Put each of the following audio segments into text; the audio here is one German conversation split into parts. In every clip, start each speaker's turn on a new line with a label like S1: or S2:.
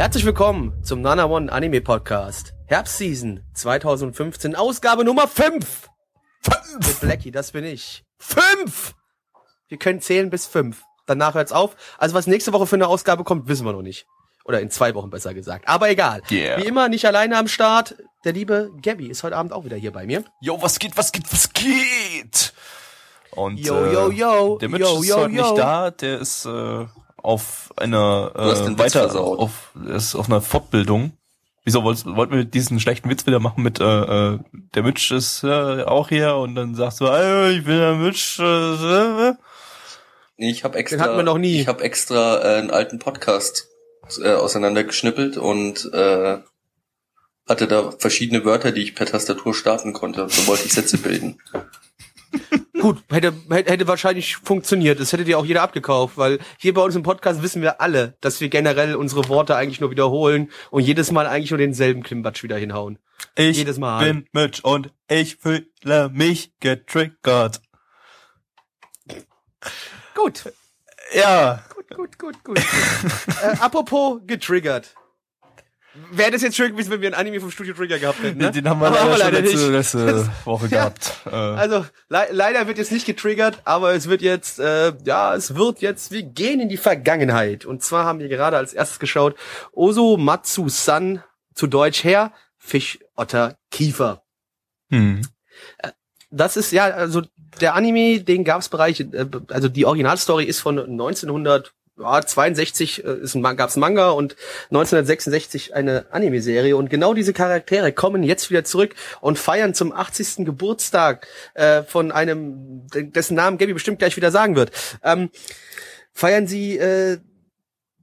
S1: Herzlich willkommen zum Nana One Anime Podcast. Herbstseason 2015, Ausgabe Nummer 5. Mit Blackie, das bin ich. 5! Wir können zählen bis 5. Danach hört's auf. Also was nächste Woche für eine Ausgabe kommt, wissen wir noch nicht. Oder in zwei Wochen besser gesagt. Aber egal.
S2: Yeah.
S1: Wie immer, nicht alleine am Start. Der liebe Gabby ist heute Abend auch wieder hier bei mir.
S2: Yo, was geht, was geht, was geht? Und
S1: Yo,
S2: äh,
S1: yo, yo,
S2: der Mitch
S1: yo,
S2: ist
S1: yo,
S2: heute
S1: yo.
S2: nicht da, der ist äh, auf einer äh, weiter auf ist auf einer Fortbildung. Wieso wolltest, wollten wir diesen schlechten Witz wieder machen mit äh, äh, der Mitch ist äh, auch hier und dann sagst du, ey, ich bin der Mitch. Äh, äh.
S3: Nee, ich habe extra,
S1: Den hatten wir noch nie.
S3: Ich habe extra äh, einen alten Podcast äh, auseinandergeschnippelt und äh, hatte da verschiedene Wörter, die ich per Tastatur starten konnte. So wollte ich Sätze bilden.
S1: Gut, hätte, hätte wahrscheinlich funktioniert. Das hätte dir auch jeder abgekauft, weil hier bei uns im Podcast wissen wir alle, dass wir generell unsere Worte eigentlich nur wiederholen und jedes Mal eigentlich nur denselben Klimbatsch wieder hinhauen.
S2: Ich
S1: Jedes Mal.
S2: bin Mitch und ich fühle mich getriggert.
S1: Gut,
S2: Ja,
S1: gut, gut, gut, gut. äh, apropos getriggert. Wäre das jetzt schön gewesen, wenn wir ein Anime vom Studio Trigger gehabt hätten, ne?
S2: den haben wir
S1: Aber
S2: leider, schon letzte,
S1: nicht.
S2: letzte Woche
S1: Ja.
S2: gehabt. Äh,
S1: Also le leider wird jetzt nicht getriggert, aber es wird jetzt, äh, ja, es wird jetzt, wir gehen in die Vergangenheit. Und zwar haben wir gerade als erstes geschaut, Oso Matsu-san, zu Deutsch her, Fisch, Otter, Kiefer.
S2: hm.
S1: Das ist ja, also der Anime, den gab's Bereich, äh, also die Originalstory ist von 1962 äh, ist ein, gab's ein Manga und 1966 eine Anime-Serie und genau diese Charaktere kommen jetzt wieder zurück und feiern zum 80. Geburtstag äh, von einem, dessen Namen Gabby bestimmt gleich wieder sagen wird. Ähm, feiern sie äh,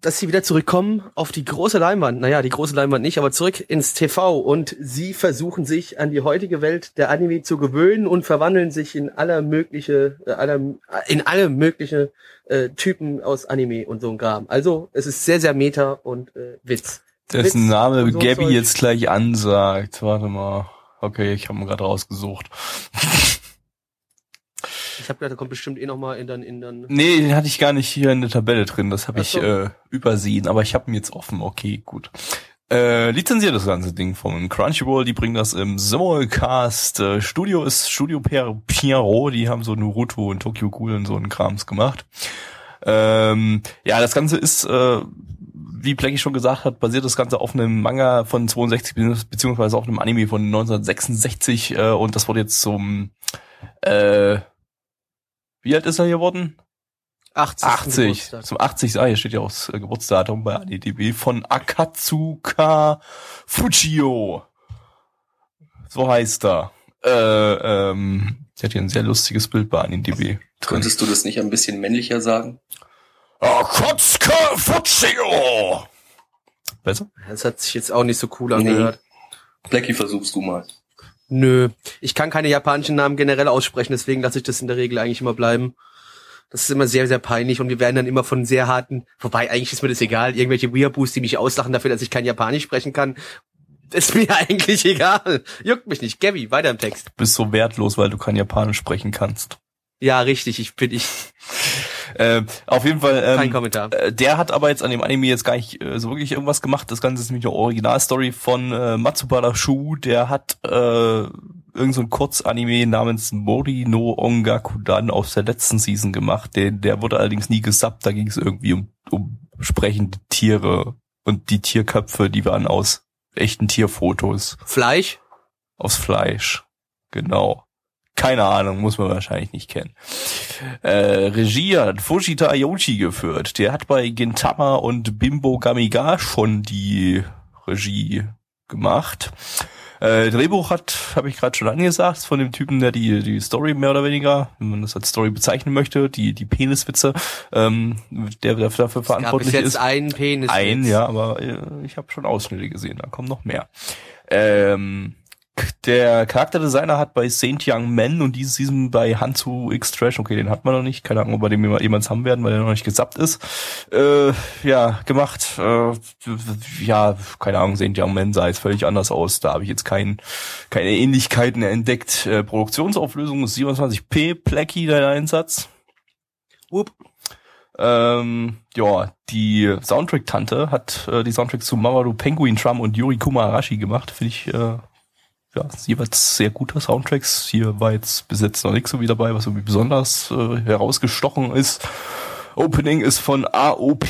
S1: dass sie wieder zurückkommen auf die große Leinwand. Naja, die große Leinwand nicht, aber zurück ins TV. Und sie versuchen sich an die heutige Welt der Anime zu gewöhnen und verwandeln sich in aller mögliche, äh, aller, in alle mögliche äh, Typen aus Anime und so ein Kram. Also es ist sehr, sehr Meta und äh, Witz.
S2: Dessen
S1: Witz
S2: Name
S1: so
S2: Gabby jetzt gleich ansagt. Warte mal. Okay, ich habe ihn gerade rausgesucht.
S1: Ich habe gedacht, da kommt bestimmt eh noch mal in dann in dann.
S2: Nee, den hatte ich gar nicht hier in der Tabelle drin. Das habe ich
S1: so.
S2: äh, übersehen, aber ich habe ihn jetzt offen. Okay, gut. Äh, lizenziert das ganze Ding von Crunchyroll, die bringen das im Simulcast. Äh, Studio ist Studio Per Pierrot, die haben so Naruto und Tokyo Ghoul und so einen Krams gemacht. Ähm, ja, das Ganze ist, äh, wie Blackie schon gesagt hat, basiert das Ganze auf einem Manga von 62 be- beziehungsweise auf einem Anime von 1966 äh, und das wurde jetzt zum äh, wie alt ist er geworden?
S1: 80.
S2: 80.
S1: Geburtstag.
S2: Zum 80. Ah, hier steht ja auch das äh, Geburtsdatum bei ADDB von Akatsuka Fujio. So heißt er. Äh, ähm, der hat hier ein sehr lustiges Bild bei ADDB drin.
S3: Könntest du das nicht ein bisschen männlicher sagen?
S2: Akatsuka Fujio! Besser?
S1: Das hat sich jetzt auch nicht so cool angehört.
S3: Blackie, versuchst du mal.
S1: Nö, ich kann keine japanischen Namen generell aussprechen, deswegen lasse ich das in der Regel eigentlich immer bleiben. Das ist immer sehr, sehr peinlich und wir werden dann immer von sehr harten, wobei eigentlich ist mir das egal, irgendwelche Weeaboos, die mich auslachen dafür, dass ich kein Japanisch sprechen kann, ist mir eigentlich egal. Juckt mich nicht. Gabby, weiter im Text.
S2: Du bist so wertlos, weil du kein Japanisch sprechen kannst.
S1: Ja, richtig, ich bin ich.
S2: Äh, auf jeden Fall. Ähm,
S1: Kein Kommentar.
S2: Äh, Der hat aber jetzt an dem Anime jetzt gar nicht äh, so wirklich irgendwas gemacht. Das Ganze ist nämlich eine Originalstory von äh, Matsubara Shu. Der hat äh, irgend so ein Kurzanime namens Mori no Ongakudan aus der letzten Season gemacht. Der, der wurde allerdings nie gesubbt. Da ging es irgendwie um, um sprechende Tiere und die Tierköpfe, die waren aus echten Tierfotos,
S1: Fleisch?
S2: aus Fleisch. Genau. Keine Ahnung, muss man wahrscheinlich nicht kennen. Äh, Regie hat Fujita Ayoshi geführt. Der hat bei Gintama und Bimbo Gamiga schon die Regie gemacht. Äh, Drehbuch hat, habe ich gerade schon angesagt, von dem Typen, der die die Story mehr oder weniger, wenn man das als Story bezeichnen möchte, die die Peniswitze, ähm, der, der dafür verantwortlich
S1: bis jetzt
S2: ist.
S1: einen Penis.
S2: Ein, ja, aber äh, ich habe schon Ausschnitte gesehen, da kommen noch mehr. Ähm, der Charakterdesigner hat bei Saint Young Men und dieses Season bei Hanzu X Trash, okay, den hat man noch nicht, keine Ahnung, ob wir den jemals haben werden, weil der noch nicht gesappt ist, äh, ja, gemacht. Äh, ja, keine Ahnung, Saint Young Men sah jetzt völlig anders aus. Da habe ich jetzt kein, keine Ähnlichkeiten entdeckt. Äh, Produktionsauflösung ist 27p, Plecky der Einsatz.
S1: Whoop.
S2: Ähm, ja, die Soundtrack-Tante hat äh, die Soundtracks zu Mamoru Penguin Drum und Yuri Kumarashi gemacht. Finde ich äh, ja, jeweils sehr guter Soundtracks. Hier war jetzt bis jetzt noch nichts so wie dabei, was irgendwie besonders äh, herausgestochen ist. Opening ist von AOP,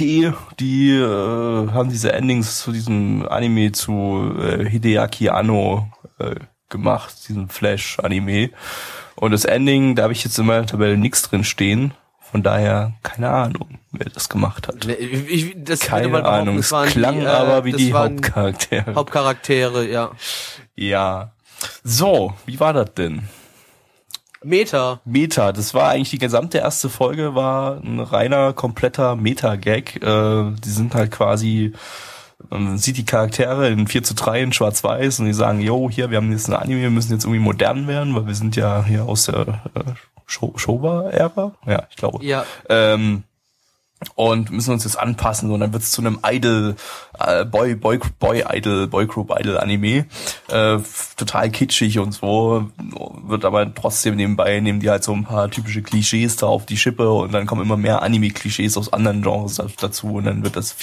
S2: die äh, haben diese Endings zu diesem Anime zu äh, Hideaki Anno äh, gemacht, diesen Flash-Anime. Und das Ending, da habe ich jetzt in meiner Tabelle nichts drin stehen. Von daher, keine Ahnung, wer das gemacht hat.
S1: Ich, das
S2: Keine Ahnung, es klang
S1: die, äh,
S2: aber wie die Hauptcharaktere.
S1: Hauptcharaktere, ja.
S2: ja. So, wie war das denn?
S1: Meter.
S2: Meta, das war eigentlich die gesamte erste Folge, war ein reiner, kompletter Meta-Gag. Äh, die sind halt quasi, man sieht die Charaktere in 4 zu 3 in Schwarz-Weiß und die sagen, yo, hier, wir haben jetzt ein Anime, wir müssen jetzt irgendwie modern werden, weil wir sind ja hier aus der äh, Sho- Showa-Ära. Ja, ich glaube.
S1: Ja.
S2: Ähm, und müssen uns jetzt anpassen. Und dann wird's zu einem Idol äh, Boy Boy Boy Idol Boy Group Idol Anime. Äh, total kitschig und so. Wird aber trotzdem nebenbei nehmen die halt so ein paar typische Klischees da auf die Schippe und dann kommen immer mehr Anime Klischees aus anderen Genres da- dazu und dann wird das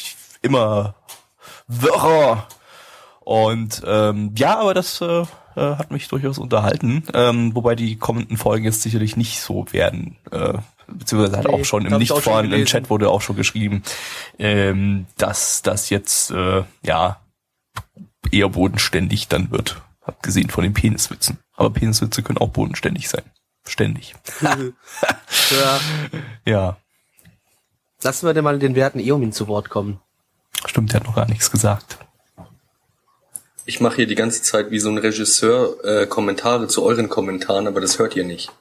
S2: immer wirrer. Und ähm, ja, aber das äh, äh, hat mich durchaus unterhalten, ähm, wobei die kommenden Folgen jetzt sicherlich nicht so werden. Äh, beziehungsweise hat
S1: Nee,
S2: auch schon im nicht vorhandenen. Chat wurde auch schon geschrieben, ähm, dass das jetzt äh, ja eher bodenständig dann wird, abgesehen von den Peniswitzen. Aber Peniswitze können auch bodenständig sein. Ständig.
S1: ja.
S2: Ja,
S1: Lassen wir denn mal den werten Eomin zu Wort kommen.
S2: stimmt, der hat noch gar nichts gesagt.
S3: Ich mache hier die ganze Zeit wie so ein Regisseur äh, Kommentare zu euren Kommentaren, aber das hört ihr nicht.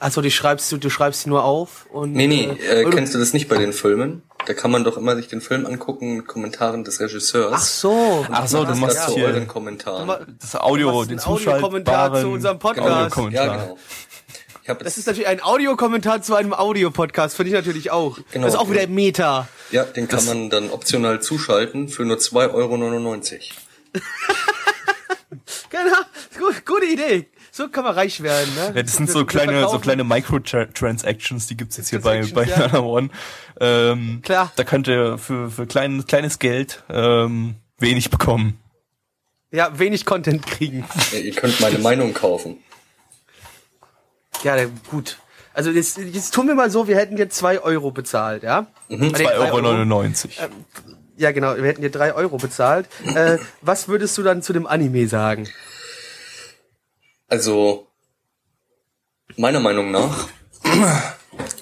S1: Also die schreibst du, du schreibst sie nur auf und
S3: Nee, nee, äh,
S1: und-
S3: kennst du das nicht bei den Filmen? Da kann man doch immer sich den Film angucken mit Kommentaren des Regisseurs.
S1: Ach so.
S2: Ach so, du
S3: Das
S2: machst
S3: zu
S2: hier
S3: euren Kommentaren.
S2: das Audio, den
S1: einen Audiokommentar
S2: zuschaltbaren
S1: zu unserem Podcast.
S2: Audiokommentar.
S3: Ja, genau.
S1: Das ist natürlich ein Audiokommentar zu einem Audiopodcast, finde ich natürlich auch.
S3: Genau.
S1: Das ist auch wieder Meta.
S3: ja, den kann man dann optional zuschalten für nur 2,99 Euro.
S1: Genau, gut, gute Idee. So kann man reich werden, ne?
S2: Ja, das sind so kleine, so kleine Microtransactions, die gibt's jetzt hier bei, bei
S1: ja.
S2: Nana One. Ähm,
S1: Klar.
S2: Da könnt ihr für, für klein, kleines Geld ähm, wenig bekommen.
S1: Ja, wenig Content kriegen.
S3: Ja, ihr könnt meine Meinung kaufen.
S1: Ja, gut. Also jetzt, jetzt tun wir mal so, wir hätten jetzt zwei Euro bezahlt, ja? Mhm.
S2: 2,99 Euro.
S1: Ja, genau, wir hätten dir drei Euro bezahlt. äh, was würdest du dann zu dem Anime sagen?
S3: Also, meiner Meinung nach,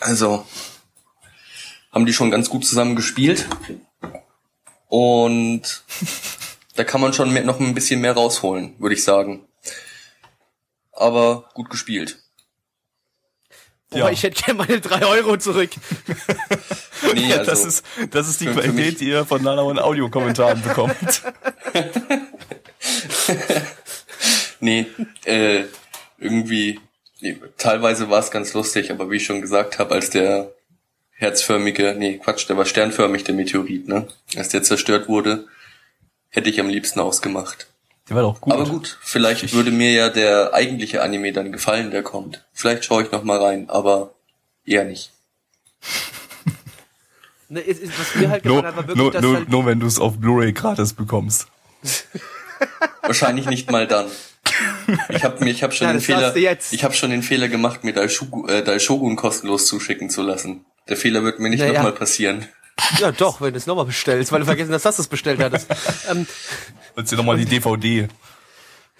S3: also, haben die schon ganz gut zusammen gespielt. Und da kann man schon mehr, noch ein bisschen mehr rausholen, würde ich sagen. Aber gut gespielt.
S1: Boah,
S2: Ja.
S1: ich hätte gerne meine drei Euro zurück.
S3: Nee,
S2: Ja,
S3: also,
S2: das ist, das ist die Qualität, die ihr von Nana One Audiokommentaren bekommt.
S3: nee, äh, irgendwie, nee, teilweise war es ganz lustig, aber wie ich schon gesagt habe, als der herzförmige, nee, Quatsch, der war sternförmig, der Meteorit, ne? Als der zerstört wurde, hätte ich am liebsten ausgemacht.
S2: Der war doch gut.
S3: Aber gut, vielleicht würde mir ja der eigentliche Anime dann gefallen, der kommt. Vielleicht schaue ich noch mal rein, aber eher nicht.
S1: Ne, es ist, was mir halt
S2: Nur,
S1: gefallen hat, war wirklich,
S2: nur,
S1: dass
S2: nur,
S1: halt,
S2: nur wenn du es auf Blu-ray gratis bekommst.
S3: Wahrscheinlich nicht mal dann. Ich habe mir, ich habe schon
S1: Ja,
S3: den
S1: das
S3: Fehler, ich habe schon den Fehler gemacht, mir Daishogun, äh, Daishogun kostenlos zuschicken zu lassen. Der Fehler wird mir nicht
S1: Naja.
S3: nochmal passieren.
S1: ja doch, wenn du es nochmal bestellst, weil du vergessen hast, dass du es bestellt hattest. ähm,
S2: Willst du nochmal die DVD?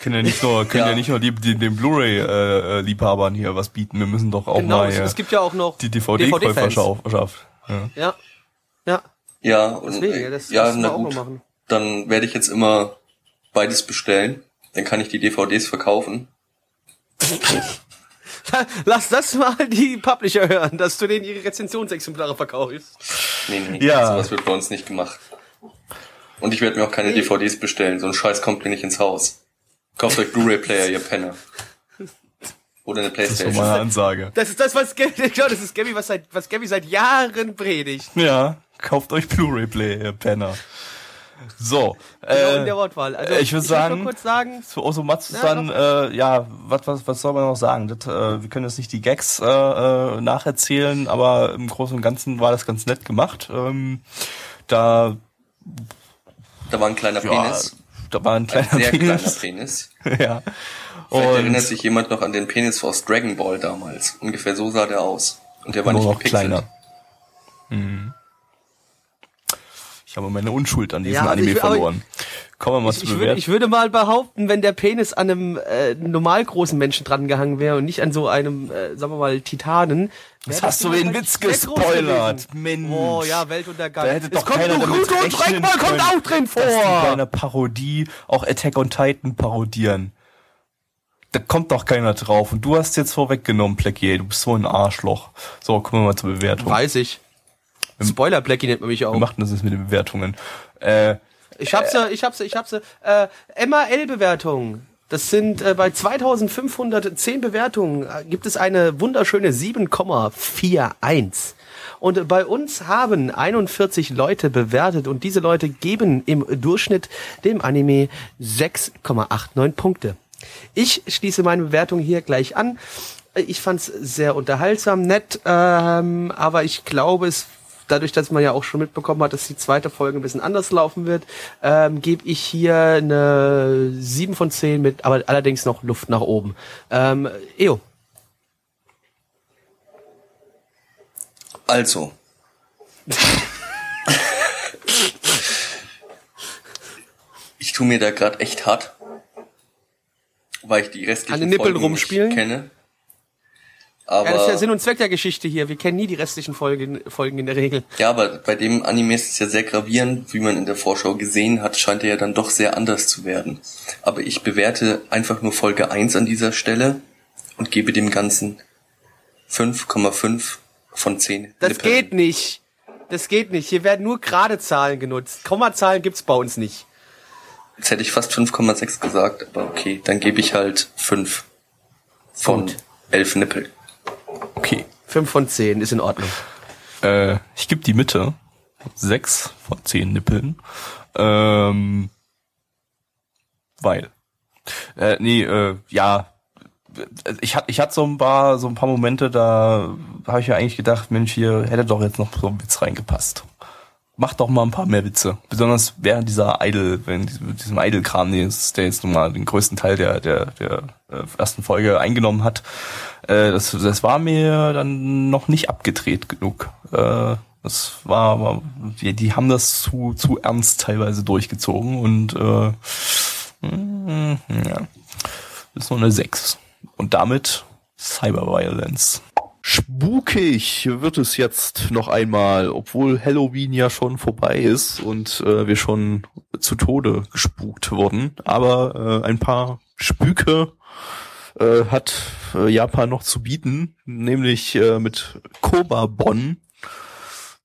S2: Können ja nicht nur, können ja,
S3: Ja.
S2: nicht nur die, die, den Blu-ray-Liebhabern hier was bieten. Wir müssen doch auch
S1: genau,
S2: mal
S1: es,
S2: hier
S1: es gibt ja auch noch
S2: die
S1: DVD-Fans.
S2: DVD-Käuferschaft. Ja.
S1: Ja, ja,
S3: Ja, und,
S1: deswegen, ja,
S3: äh,
S1: das
S3: ja,
S1: müssen
S3: na gut. dann werde ich jetzt immer beides bestellen. Dann kann ich die DVDs verkaufen.
S1: Lass das mal die Publisher hören, dass du denen ihre Rezensionsexemplare verkaufst.
S3: Nee, nee,
S4: Ja.
S3: sowas wird bei uns nicht gemacht. Und ich werde mir auch keine DVDs bestellen. So ein Scheiß kommt mir nicht ins Haus. Kauft euch Blu-ray-Player, ihr Penner. Oder eine
S4: Das ist so
S3: Playstation.
S4: meine Ansage.
S1: Das ist das, was Gabby, genau, das ist Gabby, was seit, was Gabby seit Jahren predigt.
S4: Ja, kauft euch Blu-ray-Player, ihr Penner. So,
S1: Genau in
S4: äh,
S1: der Wortwahl. Also,
S4: ich würd
S1: will
S4: sagen-
S1: kurz sagen,
S4: zu Osomatsu
S1: Ja,
S4: dann, äh, ja, was, was, was soll man noch sagen? Das, äh, wir können jetzt nicht die Gags äh, äh, nacherzählen, aber im Großen und Ganzen war das ganz nett gemacht. Ähm, da,
S3: Da war ein kleiner
S4: ja,
S3: Penis.
S4: da war ein
S3: Ein
S4: kleiner
S3: sehr kleiner
S4: Penis.
S3: Penis.
S4: ja.
S3: Vielleicht erinnert
S4: Und
S3: sich jemand noch an den Penis aus Dragon Ball damals. Ungefähr so sah der aus. Und der war
S4: nur
S3: nicht
S4: noch
S3: gepixelt.
S4: kleiner. Mhm. Ich habe meine Unschuld an diesem
S1: Ja, also
S4: Anime
S1: ich
S4: verloren. Kommen wir mal
S1: ich,
S4: zu
S1: ich, würde,
S4: bewerten.
S1: ich würde mal behaupten, wenn der Penis an einem äh, normal großen Menschen dran gehangen wäre und nicht an so einem, äh, sagen wir mal, Titanen.
S4: Was
S1: wäre
S4: hast
S1: das
S4: du den Witz gespoilert? Mensch.
S1: Oh ja, Weltuntergang.
S4: Da hätte
S1: es
S4: doch
S1: kommt
S4: keiner damit
S1: Naruto und
S4: rechnen
S1: Dragon Ball kommt auch drin vor.
S4: Dass die bei einer Parodie auch Attack on Titan parodieren. Da kommt doch keiner drauf. Und du hast jetzt vorweggenommen, Blackie. Du bist so ein Arschloch. So, kommen wir mal zur Bewertung.
S1: Weiß ich. Spoiler Blackie nennt man mich auch.
S4: Wir machten das jetzt mit den Bewertungen. Äh,
S1: Ich hab's ja, ich hab's, ich hab's. Äh, MAL-Bewertung. Das sind äh, bei 2510 Bewertungen äh, gibt es eine wunderschöne 7,41. Und bei uns haben 41 Leute bewertet und diese Leute geben im Durchschnitt dem Anime 6,89 Punkte. Ich schließe meine Bewertung hier gleich an. Ich fand's sehr unterhaltsam, nett, ähm, aber ich glaube, es dadurch, dass man ja auch schon mitbekommen hat, dass die zweite Folge ein bisschen anders laufen wird, ähm, gebe ich hier eine 7 von 10 mit, aber allerdings noch Luft nach oben. Ähm, Eo,
S3: Also. ich tue mir da gerade echt hart, weil ich die restlichen
S1: An den Nippeln
S3: Folgen
S1: rumspielen?
S3: nicht kenne.
S1: ja, das ist ja
S3: Aber
S1: Sinn und Zweck der Geschichte hier. Wir kennen nie die restlichen Folgen, Folgen in der Regel.
S3: ja, aber bei dem Anime ist es ja sehr gravierend, wie man in der Vorschau gesehen hat, scheint er ja dann doch sehr anders zu werden. Aber ich bewerte einfach nur Folge 1 an dieser Stelle und gebe dem Ganzen 5,5 von 10.
S1: Das
S3: Nippeln.
S1: geht nicht. Das geht nicht. Hier werden nur gerade Zahlen genutzt. Kommazahlen gibt's bei uns nicht.
S3: Jetzt hätte ich fast 5,6 gesagt, aber okay, dann gebe ich halt 5 von
S1: Gut.
S3: 11 Nippel.
S4: Okay.
S1: 5 von 10 ist in Ordnung.
S4: Äh, ich gebe die Mitte. Sechs von zehn Nippeln. Ähm, weil. Äh, nee, äh, ja. Ich hatte ich hatte so ein paar so ein paar Momente, da habe ich ja eigentlich gedacht, Mensch, hier hätte doch jetzt noch so ein Witz reingepasst. Mach doch mal ein paar mehr Witze. Besonders während dieser Idol, wenn diesem, der jetzt der jetzt nun mal den größten Teil der, der, der äh, ersten Folge eingenommen hat. Äh, das, das war mir dann noch nicht abgedreht genug. Äh, das war, war die, die haben das zu, zu ernst teilweise durchgezogen und äh, mm, ja, das ist nur eine 6. Und damit Cyberviolence.
S2: Spukig wird es jetzt noch einmal, obwohl Halloween ja schon vorbei ist und äh, wir schon zu Tode gespukt wurden. Aber äh, ein paar Spüke äh, hat äh, Japan noch zu bieten, nämlich äh, mit Kobabon,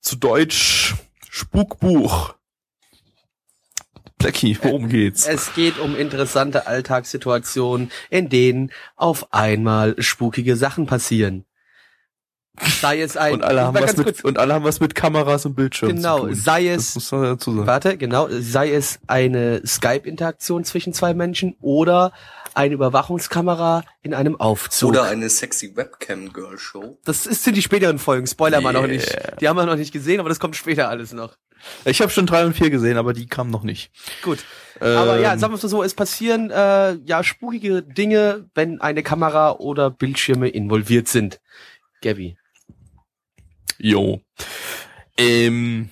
S2: zu Deutsch Spukbuch. Blackie, worum geht's?
S1: Es geht um interessante Alltagssituationen, in denen auf einmal spukige Sachen passieren. Sei es ein,
S2: Und alle, haben was mit,
S1: kurz,
S2: und alle haben was mit Kameras und Bildschirmen
S1: Genau,
S2: zu tun.
S1: sei es-
S2: Das muss dazu sagen.
S1: warte, genau, sei es eine Skype-Interaktion zwischen zwei Menschen oder eine Überwachungskamera in einem Aufzug.
S3: Oder eine sexy Webcam-Girl-Show.
S1: das ist sind die späteren Folgen, Spoiler mal noch
S2: Yeah.
S1: nicht. Die haben wir noch nicht gesehen, aber das kommt später alles noch.
S2: Ich habe schon drei und vier gesehen, aber die kamen noch nicht.
S1: Gut. Aber ja,
S2: Ähm,
S1: sagen wir es mal so, es passieren äh, ja spukige Dinge, wenn eine Kamera oder Bildschirme involviert sind. Gabby.
S2: Jo. Ähm,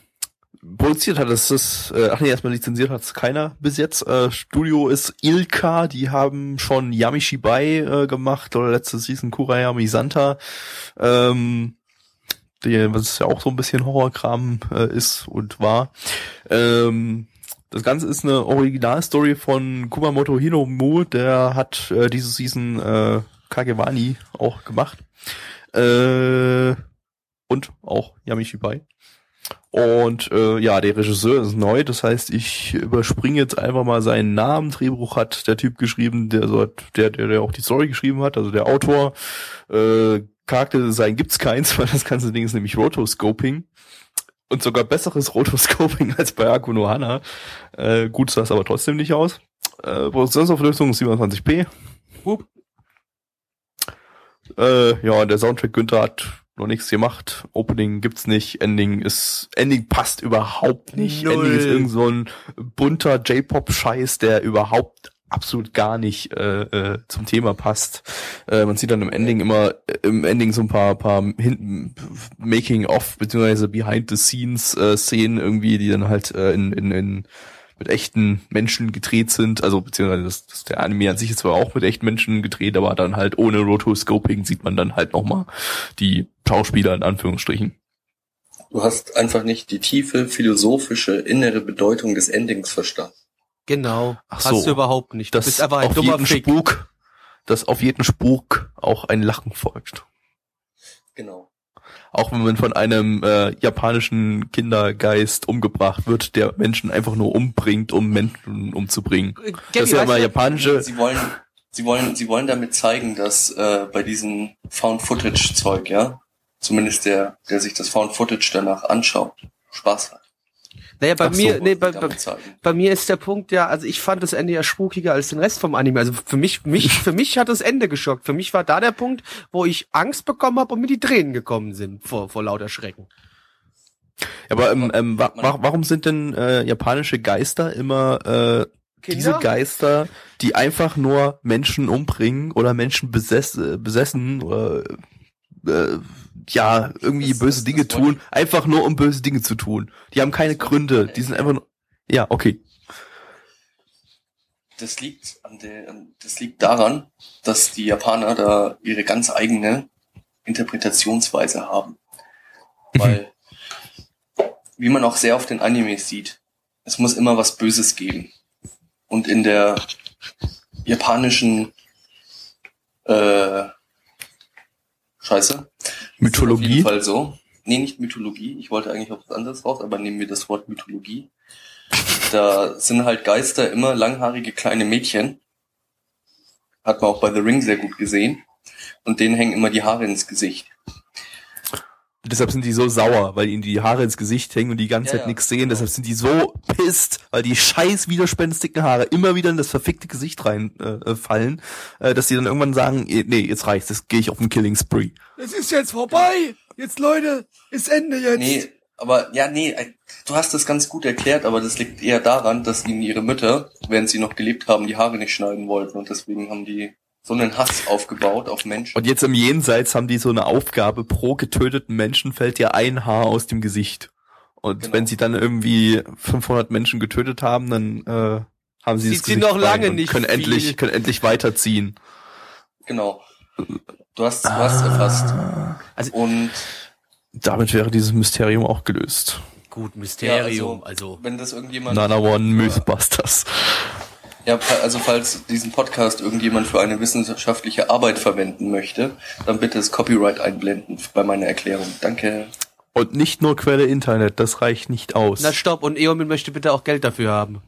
S2: produziert hat es das, äh, ach nee, erstmal lizenziert hat es keiner bis jetzt. Äh, Studio ist Ilka, die haben schon Yamishibai äh, gemacht oder letzte Season Kurayami Santa. Ähm, die, was ja auch so ein bisschen Horrorkram äh, ist und war. Ähm, Das Ganze ist eine Originalstory von Kumamoto Hinomu, der hat äh, diese Season äh, Kagewani auch gemacht. Äh, und auch Yamishibai. Und äh, ja, der Regisseur ist neu, das heißt, ich überspringe jetzt einfach mal seinen Namen. Drehbuch hat der Typ geschrieben, der so hat, der, der, der auch die Story geschrieben hat, also der Autor. Äh, Charakterdesign gibt's keins, weil das ganze Ding ist nämlich Rotoscoping. Und sogar besseres Rotoscoping als bei Akuno Hana. Äh, gut sah es aber trotzdem nicht aus. Äh, Produktionsauflösung 27p.
S1: Hup.
S2: Äh, ja, der Soundtrack Günther hat noch nichts gemacht. Opening gibt's nicht. Ending ist, Ending passt überhaupt nicht.
S1: Null.
S2: Ending ist irgend so ein bunter J-Pop-Scheiß, der überhaupt absolut gar nicht äh, äh, zum Thema passt. Äh, man sieht dann im Ending immer äh, im Ending so ein paar paar hinten Making of beziehungsweise Behind the Scenes äh, Szenen irgendwie, die dann halt äh, in, in, in mit echten Menschen gedreht sind, also beziehungsweise das, das der Anime an sich ist zwar auch mit echten Menschen gedreht, aber dann halt ohne Rotoscoping sieht man dann halt nochmal die Schauspieler in Anführungsstrichen.
S3: Du hast einfach nicht die tiefe, philosophische, innere Bedeutung des Endings verstanden.
S1: Genau.
S2: Ach
S1: Hast
S2: so.
S1: du überhaupt nicht. Du
S2: Das
S1: bist einfach ein
S2: auf
S1: dummer
S2: jeden
S1: Fick.
S2: Spuk, dass auf jeden Spuk auch ein Lachen folgt.
S3: Genau.
S2: Auch wenn man von einem äh, japanischen Kindergeist umgebracht wird, der Menschen einfach nur umbringt, um Menschen umzubringen.
S1: Äh,
S2: das
S1: Gabby,
S2: ist ja immer japanische.
S3: Sie wollen, sie wollen, sie wollen damit zeigen, dass äh, bei diesem Found-Footage-Zeug, ja, zumindest der, der sich das Found-Footage danach anschaut, Spaß hat.
S1: Naja, bei
S2: Ach so,
S1: mir, nee, bei, bei, bei mir ist der Punkt ja, also ich fand das Ende ja spukiger als den Rest vom Anime. Also für mich, mich, für mich hat das Ende geschockt. Für mich war da der Punkt, wo ich Angst bekommen habe und mir die Tränen gekommen sind vor, vor lauter Schrecken.
S2: Aber ähm, ähm, wa wa warum sind denn äh, japanische Geister immer äh, diese Geister, die einfach nur Menschen umbringen oder Menschen besess besessen oder äh, ja irgendwie
S3: Das-
S2: böse
S3: das-
S2: Dinge
S3: das
S2: tun, einfach nur um böse Dinge zu tun. Die haben keine Gründe, die sind einfach nur ja okay.
S3: Das liegt an der, das liegt daran, dass die Japaner da ihre ganz eigene Interpretationsweise haben. Weil, wie man auch sehr oft in Animes sieht, es muss immer was Böses geben. Und in der japanischen äh, Scheiße.
S2: Mythologie?
S3: Auf jeden Fall so. Nee, nicht Mythologie. Ich wollte eigentlich auf was anderes raus, aber nehmen wir das Wort Mythologie. Da sind halt Geister immer langhaarige kleine Mädchen. Hat man auch bei The Ring sehr gut gesehen. Und denen hängen immer die Haare ins Gesicht.
S2: Deshalb sind die so sauer, weil ihnen die Haare ins Gesicht hängen und die ganze
S3: Ja,
S2: Zeit
S3: ja,
S2: nichts sehen.
S3: genau.
S2: Deshalb sind die so pisst, weil die scheiß widerspenstigen Haare immer wieder in das verfickte Gesicht reinfallen, äh, fallen, äh, dass sie dann irgendwann sagen, eh, nee, jetzt reicht's, jetzt gehe ich auf den Killing Spree.
S1: Es ist jetzt vorbei. Jetzt Leute, ist Ende jetzt.
S3: Nee, aber ja, nee, äh, du hast das ganz gut erklärt, aber das liegt eher daran, dass ihnen ihre Mütter, während sie noch gelebt haben, die Haare nicht schneiden wollten und deswegen haben die so einen Hass aufgebaut auf Menschen.
S2: Und jetzt im Jenseits haben die so eine Aufgabe, pro getöteten Menschen fällt dir ein Haar aus dem Gesicht. Und
S3: Genau.
S2: wenn sie dann irgendwie 500 Menschen getötet haben, dann äh, haben sie
S1: Sieht
S2: das
S1: sie
S2: Gesicht
S1: noch lange
S2: und
S1: nicht
S2: können
S1: viel.
S2: endlich können endlich weiterziehen.
S3: Genau. Du hast, du hast erfasst.
S1: Also-
S3: und
S2: Damit wäre dieses Mysterium auch gelöst.
S1: Gut,
S3: ja,
S1: Mysterium,
S3: also,
S1: also.
S3: wenn das irgendjemand
S2: Nana One Mythbusters.
S3: Ja, also falls diesen Podcast irgendjemand für eine wissenschaftliche Arbeit verwenden möchte, dann bitte das Copyright einblenden bei meiner Erklärung. Danke.
S2: Und nicht nur Quelle Internet, das reicht nicht aus.
S1: Na stopp, und Eomin möchte bitte auch Geld dafür haben.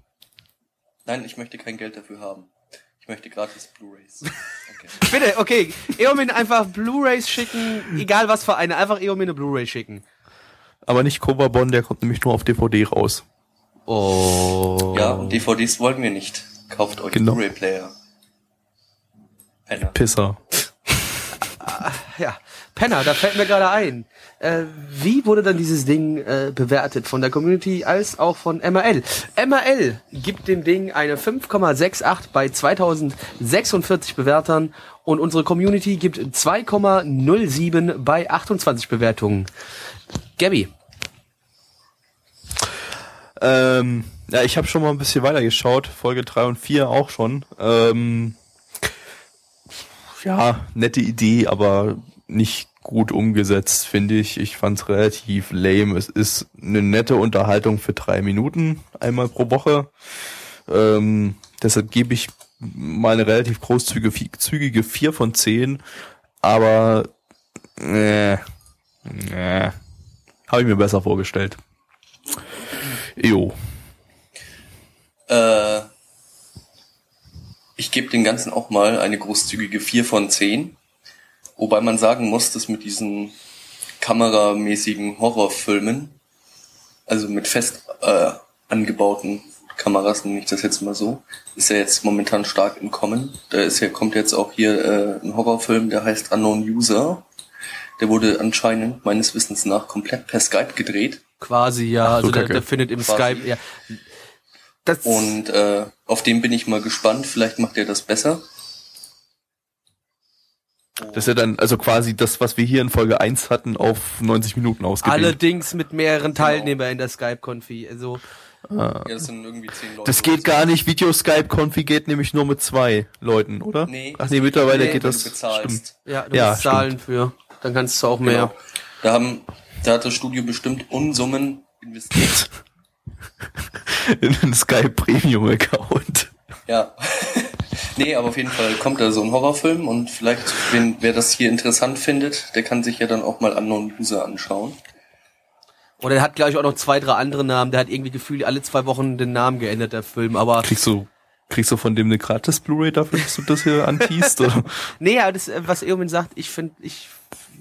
S3: Nein, ich möchte kein Geld dafür haben. Ich möchte gratis Blu-rays. Danke.
S1: Bitte, okay. Eomin einfach Blu-Rays schicken, egal was für eine, einfach Eomin eine Blu-Ray schicken.
S2: Aber nicht Cobra der kommt nämlich nur auf DVD raus.
S1: Oh.
S3: Ja, und DVDs wollen wir nicht. Kauft euch
S2: Genau.
S3: Blu-ray-Player. Penner.
S2: Pisser.
S1: Ja, Penner, da fällt mir gerade ein. Äh, wie wurde dann dieses Ding äh, bewertet von der Community als auch von MRL? MRL gibt dem Ding eine 5,68 bei 2046 Bewertern und unsere Community gibt 2,07 bei 28 Bewertungen. Gabby,
S2: Ähm, ja, ich habe schon mal ein bisschen weiter geschaut, Folge 3 und 4 auch schon. Ähm, ja, nette Idee, aber nicht gut umgesetzt, finde ich. Ich fand's relativ lame. Es ist eine nette Unterhaltung für drei Minuten, einmal pro Woche. Ähm, deshalb gebe ich mal eine relativ großzügige zügige 4 von 10. Aber äh, äh, habe ich mir besser vorgestellt. Jo.
S3: Äh, ich gebe den Ganzen auch mal eine großzügige 4 von 10. Wobei man sagen muss, dass mit diesen kameramäßigen Horrorfilmen, also mit fest äh, angebauten Kameras, nenne ich das jetzt mal so, ist ja jetzt momentan stark im Kommen. Da ist ja, kommt jetzt auch hier äh, ein Horrorfilm, der heißt Unknown User. Der wurde anscheinend meines Wissens nach komplett per Skype gedreht.
S1: Quasi, ja.
S2: Ach so,
S1: also der, der findet im
S3: Quasi.
S1: Skype, ja. Das,
S3: Und äh, auf den bin ich mal gespannt. Vielleicht macht er das besser.
S2: Das ist ja dann also quasi das, was wir hier in Folge 1 hatten, auf 90 Minuten ausgedehnt.
S1: allerdings mit mehreren Teilnehmern in der Skype-Konfi. Also,
S3: Ja, das sind irgendwie zehn Leute.
S2: Das geht gar nicht. Video Skype Konfi geht nämlich nur mit zwei Leuten, oder?
S3: Nee.
S2: Ach nee, mittlerweile
S1: Nee,
S2: geht das.
S3: du bezahlst.
S2: Stimmt.
S1: ja, du
S2: Ja,
S1: musst zahlen für. Dann kannst du auch mehr.
S3: Genau. Da haben, da hat das Studio bestimmt Unsummen investiert.
S2: In den Skype Premium Account.
S3: Ja. nee, aber auf jeden Fall kommt da so ein Horrorfilm und vielleicht, wenn, wer das hier interessant findet, der kann sich ja dann auch mal Unknown User anschauen.
S1: Und er hat, glaube ich, auch noch zwei, drei andere Namen. Der hat irgendwie gefühlt alle zwei Wochen den Namen geändert, der Film. Aber
S2: Kriegst du, kriegst du von dem eine gratis Blu-ray dafür, dass du das hier antiest? oder?
S1: Nee, aber das, was Irwin sagt, ich finde, ich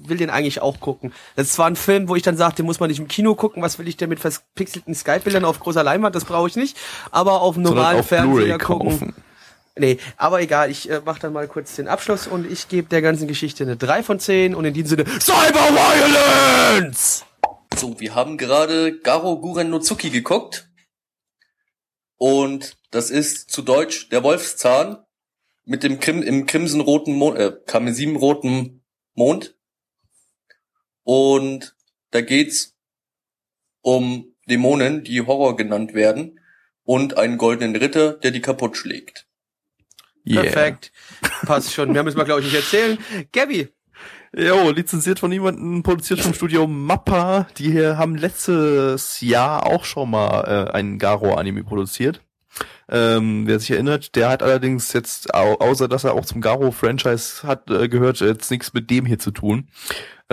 S1: will den eigentlich auch gucken. Das ist zwar ein Film, wo ich dann sage, den muss man nicht im Kino gucken, was will ich denn mit verpixelten Skype-Bildern auf großer Leinwand, das brauche ich nicht. Aber auf normalen Fernseher gucken.
S2: kaufen.
S1: Nee, aber egal, ich äh, mach dann mal kurz den Abschluss und ich gebe der ganzen Geschichte eine 3 von 10 und in diesem Sinne Cyber-Violence!
S3: So, wir haben gerade Garo Guren Nozuki geguckt. Und das ist zu Deutsch der Wolfszahn mit dem Krim im crimsonroten Mond, äh, karmesinroten Mond. Und da geht's um Dämonen, die Horror genannt werden und einen goldenen Ritter, der die kaputt schlägt.
S2: Yeah.
S1: Perfekt. Passt schon. Mehr müssen wir, glaube ich, nicht erzählen. Gabby,
S2: Jo, lizenziert von jemandem, produziert vom Studio Mappa. Die hier haben letztes Jahr auch schon mal äh, einen Garo-Anime produziert. Ähm, wer sich erinnert, der hat allerdings jetzt, au außer dass er auch zum Garo-Franchise hat, äh, gehört, jetzt nichts mit dem hier zu tun.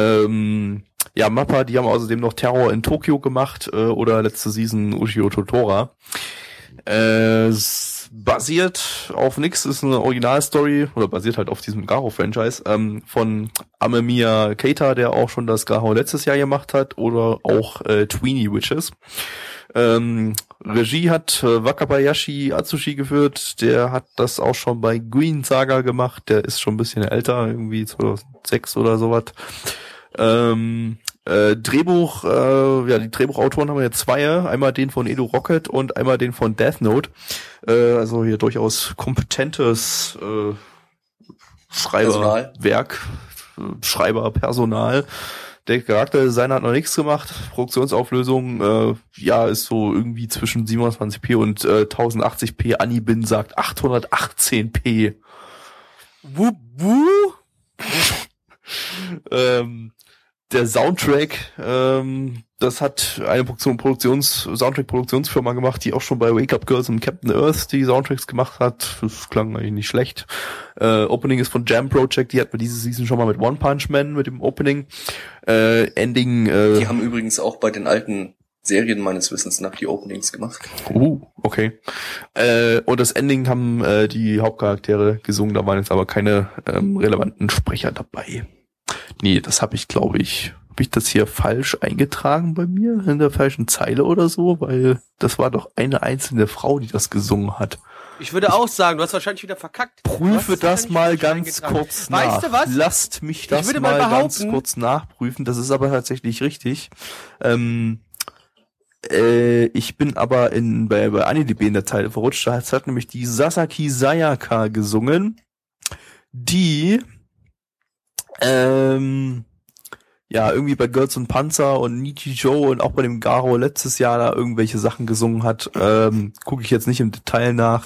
S2: Ähm, ja, Mappa, die haben außerdem noch Terror in Tokio gemacht äh, oder letzte Season Ushio Totora. Äh, basiert auf nix, ist eine Originalstory oder basiert halt auf diesem Garo-Franchise ähm, von Amemiya Keita, der auch schon das Garo letztes Jahr gemacht hat, oder auch äh, Tweenie Witches. Ähm, Regie hat äh, Wakabayashi Atsushi geführt, der hat das auch schon bei Green Saga gemacht, der ist schon ein bisschen älter, irgendwie 2006 oder sowas. Ähm, äh, Drehbuch, äh, ja, die Drehbuchautoren haben wir jetzt zwei, einmal den von Edo Rocket und einmal den von Death Note. Äh, also hier durchaus kompetentes äh, Schreiberwerk, Schreiberpersonal. Der Charakterdesigner hat noch nichts gemacht. Produktionsauflösung, äh, ja, ist so irgendwie zwischen 720p und äh, 1080p. Anibin sagt 818p.
S1: wup, wup.
S2: ähm, der Soundtrack, ähm, das hat eine Produktion, Produktions, Soundtrack-Produktionsfirma gemacht, die auch schon bei Wake Up Girls und Captain Earth die Soundtracks gemacht hat. Das klang eigentlich nicht schlecht. Äh, Opening ist von Jam Project, die hatten wir diese Season schon mal mit One Punch Man mit dem Opening. Äh, Ending, äh,
S3: Die haben übrigens auch bei den alten Serien meines Wissens nach die Openings gemacht.
S2: Uh, okay. Äh, und das Ending haben äh, die Hauptcharaktere gesungen, da waren jetzt aber keine ähm, relevanten Sprecher dabei. Nee, das habe ich, glaube ich, habe ich das hier falsch eingetragen bei mir in der falschen Zeile oder so, weil das war doch eine einzelne Frau, die das gesungen hat.
S1: Ich würde auch sagen, du hast wahrscheinlich wieder verkackt.
S2: Prüfe das
S1: wahrscheinlich
S2: mal ganz kurz nach.
S1: Weißt du was?
S2: Lasst mich das
S1: mal
S2: mal, ganz kurz nachprüfen. Das ist aber tatsächlich richtig. Ähm, äh, ich bin aber in bei, bei AniDB in der Zeile verrutscht. Da hat nämlich die Sasaki Sayaka gesungen, die ähm, ja, irgendwie bei Girls und Panzer und Nichi Joe und auch bei dem Garo letztes Jahr da irgendwelche Sachen gesungen hat. Ähm, Gucke ich jetzt nicht im Detail nach.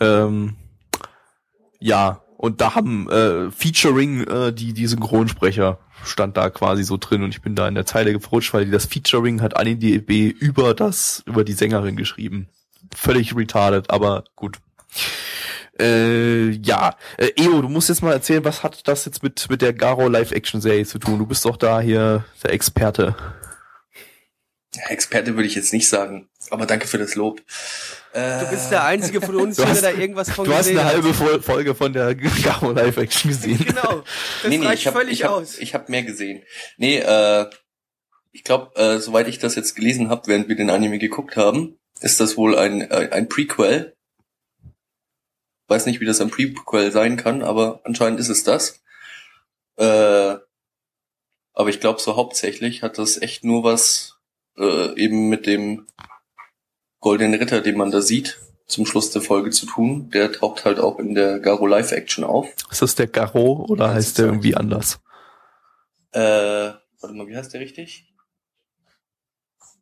S2: Ähm, ja, Und da haben äh, Featuring äh, die die Synchronsprecher stand da quasi so drin und ich bin da in der Zeile gefrutscht, weil das Featuring hat AniDB über das über die Sängerin geschrieben. Völlig retarded, aber gut. Äh, ja, äh, Eo, du musst jetzt mal erzählen, was hat das jetzt mit mit der Garo Live Action Serie zu tun? Du bist doch da hier der Experte.
S3: Experte würde ich jetzt nicht sagen, aber danke für das Lob.
S1: Du bist der einzige von uns,
S2: Du
S1: der
S2: hast-
S1: da irgendwas von
S2: Du hast
S1: gesehen
S2: eine
S1: hat.
S2: halbe Fol- Folge von der Garo Live Action gesehen.
S1: Genau. Das
S3: nee, nee,
S1: reicht
S3: ich habe
S1: völlig
S3: ich hab,
S1: aus.
S3: ich hab mehr gesehen. Nee, äh, ich glaube, äh, soweit ich das jetzt gelesen habe, während wir den Anime geguckt haben, ist das wohl ein, äh, ein Prequel. Weiß nicht, wie das ein Prequel sein kann, aber anscheinend ist es das. Äh, aber ich glaube, so hauptsächlich hat das echt nur was äh, eben mit dem goldenen Ritter, den man da sieht, zum Schluss der Folge zu tun. Der taucht halt auch in der Garo Live Action auf.
S2: Ist das der Garo oder
S3: Ja,
S2: heißt der irgendwie anders?
S3: Äh, warte mal, wie heißt der richtig?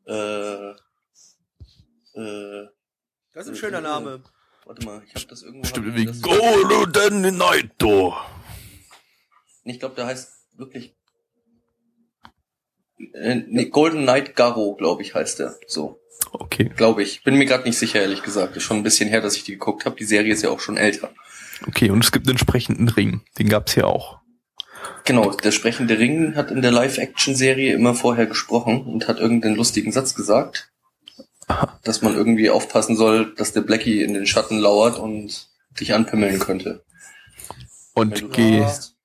S3: Äh, äh,
S1: Das ist ein schöner Name.
S3: Warte mal, ich habe das irgendwo.
S2: Irgendwie
S3: das-
S2: Golden Nighto.
S3: Ich glaube, der heißt wirklich. Äh, nee, Golden Knight Garo, glaube ich, heißt der. So,
S2: Okay.
S3: glaube ich. Bin mir gerade nicht sicher, ehrlich gesagt. Ist schon ein bisschen her, dass ich die geguckt habe. Die Serie ist ja auch schon älter.
S2: Okay, und es gibt einen entsprechenden Ring. Den gab's hier auch.
S3: Genau, der sprechende Ring hat in der Live-Action-Serie immer vorher gesprochen und hat irgendeinen lustigen Satz gesagt, dass man irgendwie aufpassen soll, dass der Blackie in den Schatten lauert und dich anpimmeln könnte.
S2: Und geh,
S3: hast.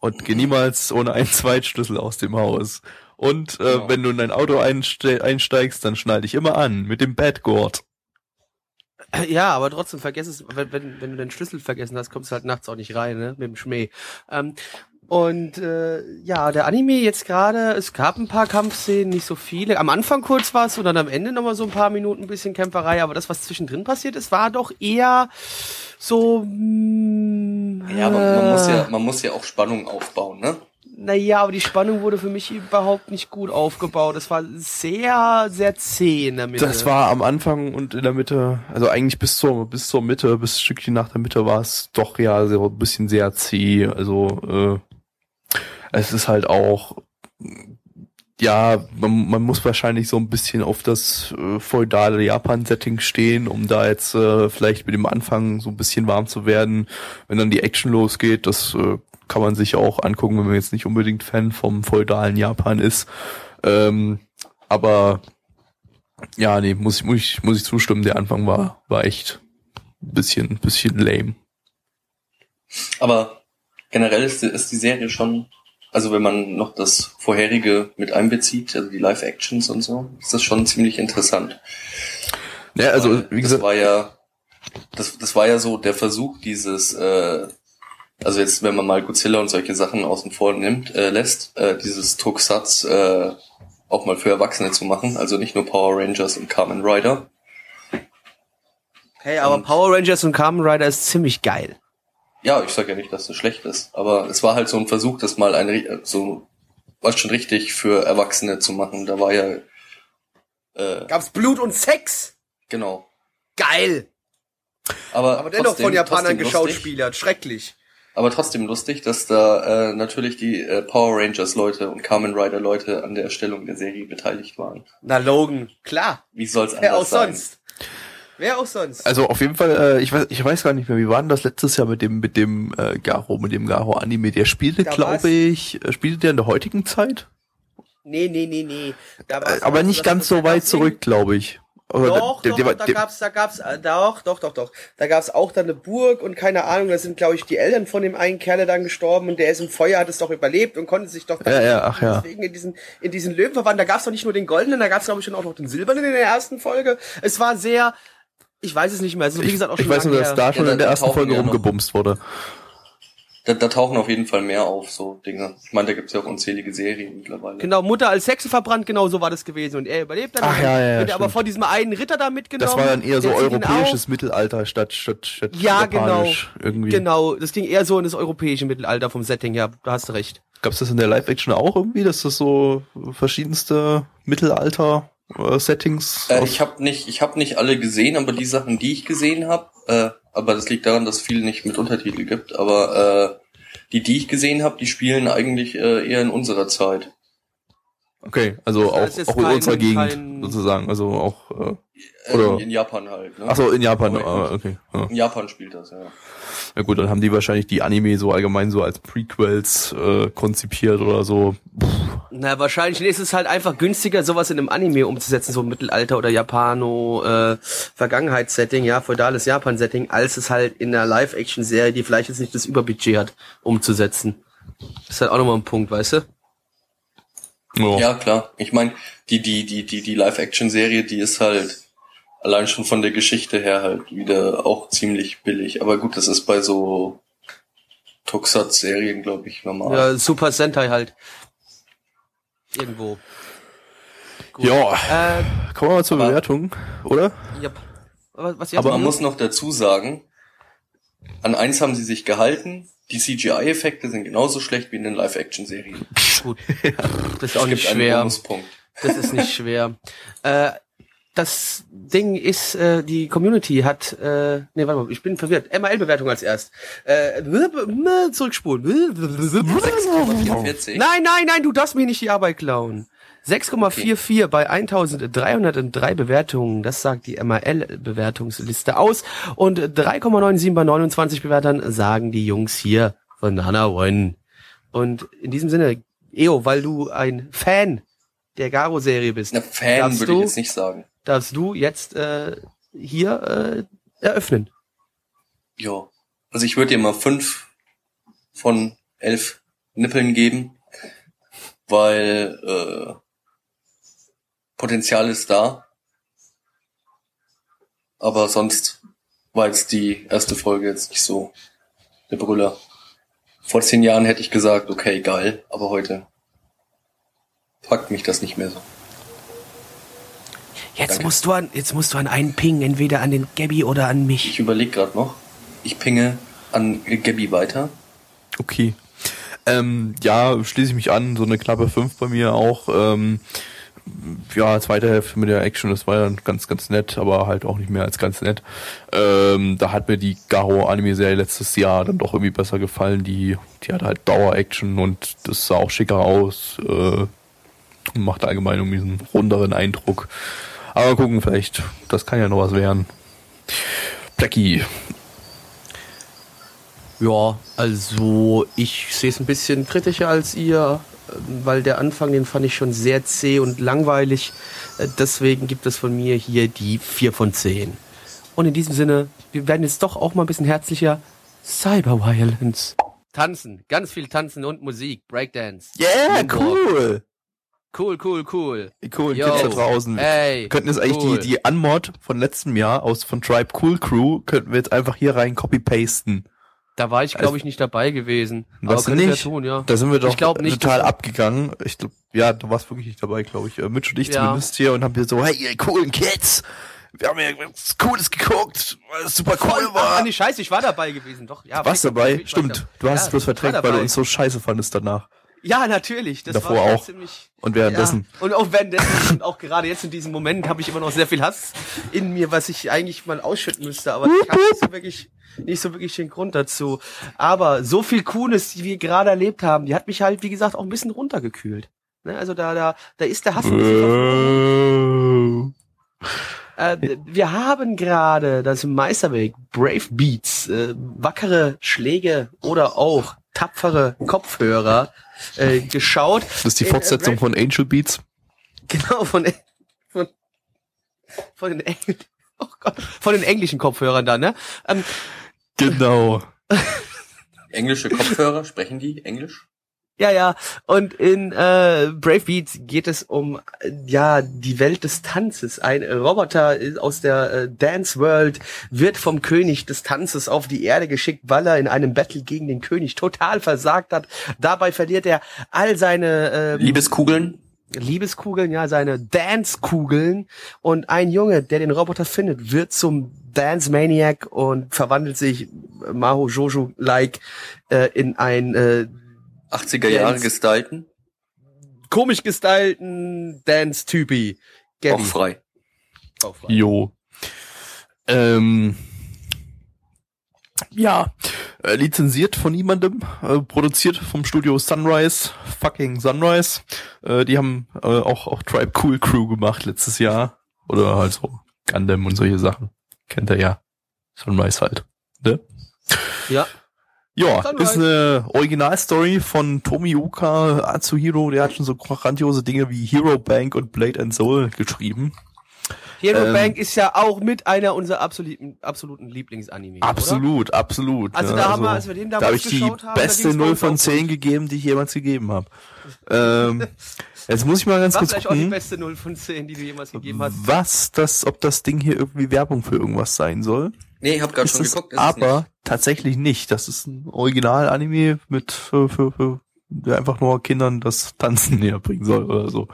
S2: und geh niemals ohne einen Zweitschlüssel aus dem Haus. Und äh,
S3: Genau.
S2: wenn du in dein Auto einste einsteigst, dann schnall dich immer an mit dem Badgurt.
S1: Ja, aber trotzdem vergiss es, wenn, wenn, wenn du den Schlüssel vergessen hast, kommst du halt nachts auch nicht rein, ne? Mit dem Schmäh. Ähm, und äh, ja, der Anime jetzt gerade, es gab ein paar Kampfszenen, nicht so viele. Am Anfang kurz was und dann am Ende nochmal so ein paar Minuten ein bisschen Kämpferei, aber das, was zwischendrin passiert ist, war doch eher so. mm,
S3: Ja, aber man muss ja,
S1: äh,
S3: man muss ja auch Spannung aufbauen, ne?
S1: Naja, aber die Spannung wurde für mich überhaupt nicht gut aufgebaut. Es war sehr, sehr zäh in der Mitte.
S2: Das war am Anfang und in der Mitte, also eigentlich bis zur bis zur Mitte, bis ein Stückchen nach der Mitte war es doch ja so ein bisschen sehr zäh. Also äh, es ist halt auch ja, man, man muss wahrscheinlich so ein bisschen auf das äh, feudale Japan-Setting stehen, um da jetzt äh, vielleicht mit dem Anfang so ein bisschen warm zu werden. Wenn dann die Action losgeht, das äh, kann man sich auch angucken, wenn man jetzt nicht unbedingt Fan vom feudalen Japan ist. Ähm, aber ja, nee, muss ich, muss ich, muss ich zustimmen, der Anfang war, war echt ein bisschen, bisschen lame.
S3: Aber generell ist ist die Serie schon, also wenn man noch das vorherige mit einbezieht, also die Live-Actions und so, ist das schon ziemlich interessant.
S2: Ja, also, wie
S3: das
S2: gesagt,
S3: war ja, das, das war ja so der Versuch, dieses, äh, also jetzt, wenn man mal Godzilla und solche Sachen außen vor nimmt, äh, lässt, äh, dieses Tokusatz äh, auch mal für Erwachsene zu machen, also nicht nur Power Rangers und Kamen Rider.
S1: Hey, aber
S3: Und-
S1: Power Rangers und Kamen Rider ist ziemlich geil.
S3: Ja, ich sage ja nicht, dass das schlecht ist, aber es war halt so ein Versuch, das mal ein so was schon richtig für Erwachsene zu machen. Da war ja äh,
S1: Gab's Blut und Sex?
S3: genau.
S1: Geil.
S3: Aber,
S1: Aber dennoch
S3: trotzdem-
S1: von Japanern geschauspielert. Schrecklich.
S3: Aber trotzdem lustig, dass da äh, natürlich die äh, Power Rangers Leute und Kamen Rider Leute an der Erstellung der Serie beteiligt waren.
S1: Na, Logan. Klar.
S3: Wie soll's
S1: Wer auch
S3: anders sein?
S1: sonst. Wer auch sonst.
S2: also auf jeden Fall, äh, ich weiß, ich weiß gar nicht mehr, wie war denn das letztes Jahr mit dem, mit dem äh, Garo, mit dem Garo-Anime? Der spielte, glaube ich, äh, spielte der in der heutigen Zeit?
S1: nee, nee, nee, nee.
S2: Äh, aber nicht ganz so weit zurück, glaube ich. Oder
S1: Doch,
S2: der-
S1: doch,
S2: der war-
S1: da gab's, da gab's, äh, doch, doch, doch, doch. Da gab's auch dann eine Burg und keine Ahnung, da sind, glaube ich, die Eltern von dem einen Kerle dann gestorben und der ist im Feuer, hat es doch überlebt und konnte sich doch
S2: Ja, ja, ach ja.
S1: deswegen in diesen, in diesen Löwen verwandeln. Da gab's doch nicht nur den goldenen, da gab's, glaube ich, schon auch noch den silbernen in der ersten Folge. Es war sehr, ich weiß es nicht mehr, also wie gesagt auch schon
S2: ich weiß nur, dass da schon
S3: Ja,
S2: in der ersten Folge
S3: ja noch-
S2: rumgebumst wurde.
S3: Da, da tauchen auf jeden Fall mehr auf, so Dinge. Ich meine, da gibt's ja auch unzählige Serien mittlerweile.
S1: Genau, Mutter als Hexe verbrannt, genau so war das gewesen. Und er überlebt dann.
S2: Ach, ja, ja,
S1: wird er aber von diesem einen Ritter da mitgenommen.
S2: Das war dann eher so europäisches Mittelalter statt, statt, statt
S1: Ja, genau.
S2: irgendwie.
S1: Genau, das ging eher so in das europäische Mittelalter vom Setting, ja, da hast du recht.
S2: Gab's das in der Live-Action auch irgendwie, dass das so verschiedenste Mittelalter-Settings
S3: Äh, ich habe nicht, ich habe nicht alle gesehen, aber die Sachen, die ich gesehen habe, äh, aber das liegt daran, dass es viel nicht mit Untertitel gibt. Aber äh, die, die ich gesehen habe, die spielen eigentlich äh, eher in unserer Zeit.
S2: Okay, also
S1: Das
S2: auch, auch in
S1: kein-
S2: unserer Gegend
S1: kein-
S2: sozusagen, also auch äh,
S3: Äh,
S2: Oder-
S3: in Japan halt. Ne?
S2: ach so in Japan, äh, okay. Ja.
S3: In Japan spielt das, ja.
S2: ja gut, dann haben die wahrscheinlich die Anime so allgemein so als Prequels äh, konzipiert oder so. Puh.
S1: Na, wahrscheinlich ist es halt einfach günstiger, sowas in einem Anime umzusetzen, so Mittelalter oder Japano, äh, Vergangenheitssetting, ja, feudales Japan-Setting, als es halt in einer Live-Action-Serie, die vielleicht jetzt nicht das Überbudget hat, umzusetzen. Das ist halt auch nochmal ein Punkt, weißt du?
S2: Ja.
S3: Ja, klar. Ich meine, die, die, die, die, die Live-Action-Serie, die ist halt allein schon von der Geschichte her halt wieder auch ziemlich billig. Aber gut, das ist bei so Tokusatsu-Serien, glaube ich, normal.
S1: Ja, Super Sentai halt. Irgendwo. Gut.
S2: Ja,
S1: Äh,
S2: kommen wir mal zur
S3: Aber-
S2: Bewertung, oder?
S1: ja. Was, was?
S3: Aber man muss noch dazu sagen, an eins haben sie sich gehalten, die CGI-Effekte sind genauso schlecht wie in den Live-Action-Serien.
S1: gut. Das ist auch nicht
S3: Gibt einen
S1: schwer. Das ist nicht schwer. äh, das Ding ist, äh, die Community hat, äh, nee, warte mal, ich bin verwirrt. ML-Bewertung als erst. Äh, zurückspulen.
S3: 44.
S1: Nein, nein, nein, du darfst mir nicht die Arbeit klauen. 6,44 bei 1303 Bewertungen, das sagt die MAL-Bewertungsliste aus. Und 3,97 bei 29 Bewertern sagen die Jungs hier von Nana One. Und in diesem Sinne, Eo, weil du ein Fan der Garo-Serie bist,
S3: Na, Fan
S1: darfst
S3: würde ich jetzt nicht sagen.
S1: darfst du jetzt äh, hier äh, eröffnen.
S3: Ja. Also ich würde dir mal fünf von elf Nippeln geben, weil äh, Potenzial ist da. Aber sonst war jetzt die erste Folge jetzt nicht so der Brüller. Vor zehn Jahren hätte ich gesagt, okay, geil, aber heute packt mich das nicht mehr so.
S1: Jetzt
S3: Danke.
S1: musst du an, jetzt musst du an einen pingen, entweder an den Gabby oder an mich.
S3: Ich überlege gerade noch. Ich pinge an Gabby weiter.
S2: Okay. Ähm, ja, schließe ich mich an, so eine knappe 5 bei mir auch. Ähm, ja, zweite Hälfte mit der Action, das war dann ganz, ganz nett, aber halt auch nicht mehr als ganz nett. Ähm, da hat mir die Garo-Anime-Serie letztes Jahr dann doch irgendwie besser gefallen. Die, die hat halt Dauer-Action und das sah auch schicker aus. Äh, und macht allgemein irgendwie einen runderen Eindruck. Aber gucken, vielleicht, das kann ja noch was werden. Blackie.
S1: Ja, also ich sehe es ein bisschen kritischer als ihr, weil der Anfang, den fand ich schon sehr zäh und langweilig. Äh, Deswegen gibt es von mir hier die 4 von 10. Und in diesem Sinne, wir werden jetzt doch auch mal ein bisschen herzlicher. Cyberviolence. Tanzen, ganz viel Tanzen und Musik, Breakdance.
S2: Yeah,
S1: Moonwalk.
S2: cool.
S1: Cool, cool, cool.
S2: Coolen
S1: Yo.
S2: Kids da draußen.
S1: Ey,
S2: Wir könnten jetzt eigentlich
S1: cool.
S2: die, die Unmod von letztem Jahr aus von Tribe Cool Crew, könnten wir jetzt einfach hier rein copy-pasten.
S1: Da war ich, glaube ich, nicht dabei gewesen.
S2: Was
S1: wir
S2: nicht?
S1: tun, ja.
S2: Da sind wir doch
S1: nicht,
S2: total abgegangen. Ich glaub, ja, du warst wirklich nicht dabei, glaube ich. Äh, Mitch und ich
S1: Ja.
S2: zumindest hier und haben hier so, hey, ihr coolen Kids, wir haben hier was Cooles geguckt, weil es super cool
S1: Ach,
S2: war.
S1: nee, scheiße, ich war dabei gewesen, doch. Ja,
S2: Warst dabei? Stimmt. Du hast
S1: Ja,
S2: es bloß verdrängt, weil du uns so scheiße fandest danach.
S1: Ja, natürlich. Das
S2: Davor
S1: war
S2: auch.
S1: ziemlich.
S2: Und währenddessen.
S1: Ja. Und auch währenddessen und auch gerade jetzt in diesem Moment habe ich immer noch sehr viel Hass in mir, was ich eigentlich mal ausschütten müsste, aber ich habe nicht so wirklich nicht so wirklich den Grund dazu. Aber so viel Cooles, wie wir gerade erlebt haben, die hat mich halt, wie gesagt, auch ein bisschen runtergekühlt. Ne? Also da, da, da ist der Hass ein. Äh, wir haben gerade das Meisterwerk Brave Beats, äh, wackere Schläge oder auch tapfere Kopfhörer äh, geschaut.
S2: Das ist die
S1: äh,
S2: Fortsetzung von Angel Beats.
S1: Genau, von, von, von den Engl oh Gott, von den englischen Kopfhörern dann, ne? Ähm,
S2: Genau.
S3: Englische Kopfhörer, sprechen die Englisch?
S1: Ja, ja. Und in äh, Brave Beats geht es um äh, ja die Welt des Tanzes. Ein Roboter aus der äh, Dance World wird vom König des Tanzes auf die Erde geschickt, weil er in einem Battle gegen den König total versagt hat. Dabei verliert er all seine ähm,
S3: Liebeskugeln?
S1: Liebeskugeln, ja, seine Dance-Kugeln. Und ein Junge, der den Roboter findet, wird zum Dance Maniac und verwandelt sich äh, Maho Jojo-like äh, in ein äh,
S3: 80er Jahre
S1: Dance.
S3: gestalten?
S1: komisch gestylten Dance-Typi.
S3: Auch frei.
S1: Auch frei.
S2: Jo. Ähm, Ja, äh, lizenziert von niemandem, äh, produziert vom Studio Sunrise, fucking Sunrise. Äh, die haben äh, auch, auch Tribe Cool Crew gemacht letztes Jahr. Oder halt so Gundam und solche Sachen. Kennt ihr ja. Sunrise halt. Ne?
S1: Ja.
S2: Ja,
S1: Sunrise.
S2: ist eine Originalstory von Tomioka Atsuhiro. Der hat schon so grandiose Dinge wie Hero Bank und Blade and Soul geschrieben.
S1: Hero
S2: Ähm,
S1: Bank ist ja auch mit einer unserer absoluten, absoluten Lieblingsanime. Oder?
S2: Absolut, absolut.
S1: Also
S2: ja,
S1: da haben wir, als wir den
S2: da
S1: damals
S2: habe ich die
S1: geschaut haben, da
S2: beste
S1: ging's bei
S2: 0
S1: uns
S2: von
S1: auch
S2: 10
S1: gut.
S2: gegeben, die ich jemals gegeben habe. ähm, jetzt muss ich mal ganz
S1: War
S2: kurz
S1: vielleicht auch die
S2: gucken,
S1: beste 0 von 10, die du jemals gegeben hast.
S2: was das, ob das Ding hier irgendwie Werbung für irgendwas sein soll.
S3: Nee, ich hab gerade
S2: Ist
S3: schon
S2: es
S3: geguckt. ist es
S2: aber
S3: nicht.
S2: tatsächlich nicht. Das ist ein Original-Anime mit für, für, für der einfach nur Kindern das Tanzen näher bringen soll oder so.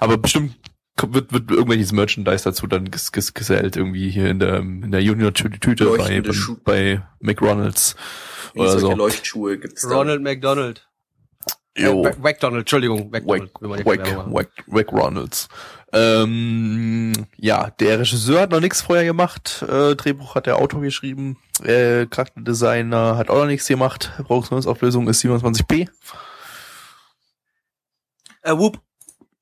S2: Aber bestimmt kommt- wird, wird irgendwelches Merchandise dazu dann ges, ges, gesellt irgendwie hier in der in der Junior Tüte bei, bei, McDonalds oder
S3: solche
S2: so.
S3: Leuchtschuhe gibt's da.
S1: Ronald McDonald.
S2: Jo.
S1: Äh, McDonald, Entschuldigung,
S2: Wack,
S1: man die
S2: Wack. Wack, Wack Ronalds. Ähm, ja, der Regisseur hat noch nichts vorher gemacht. Äh, Drehbuch hat der Autor geschrieben. Äh, Charakterdesigner hat auch noch nichts gemacht. Produktionsauflösung ist 27p.
S1: Äh, whoop.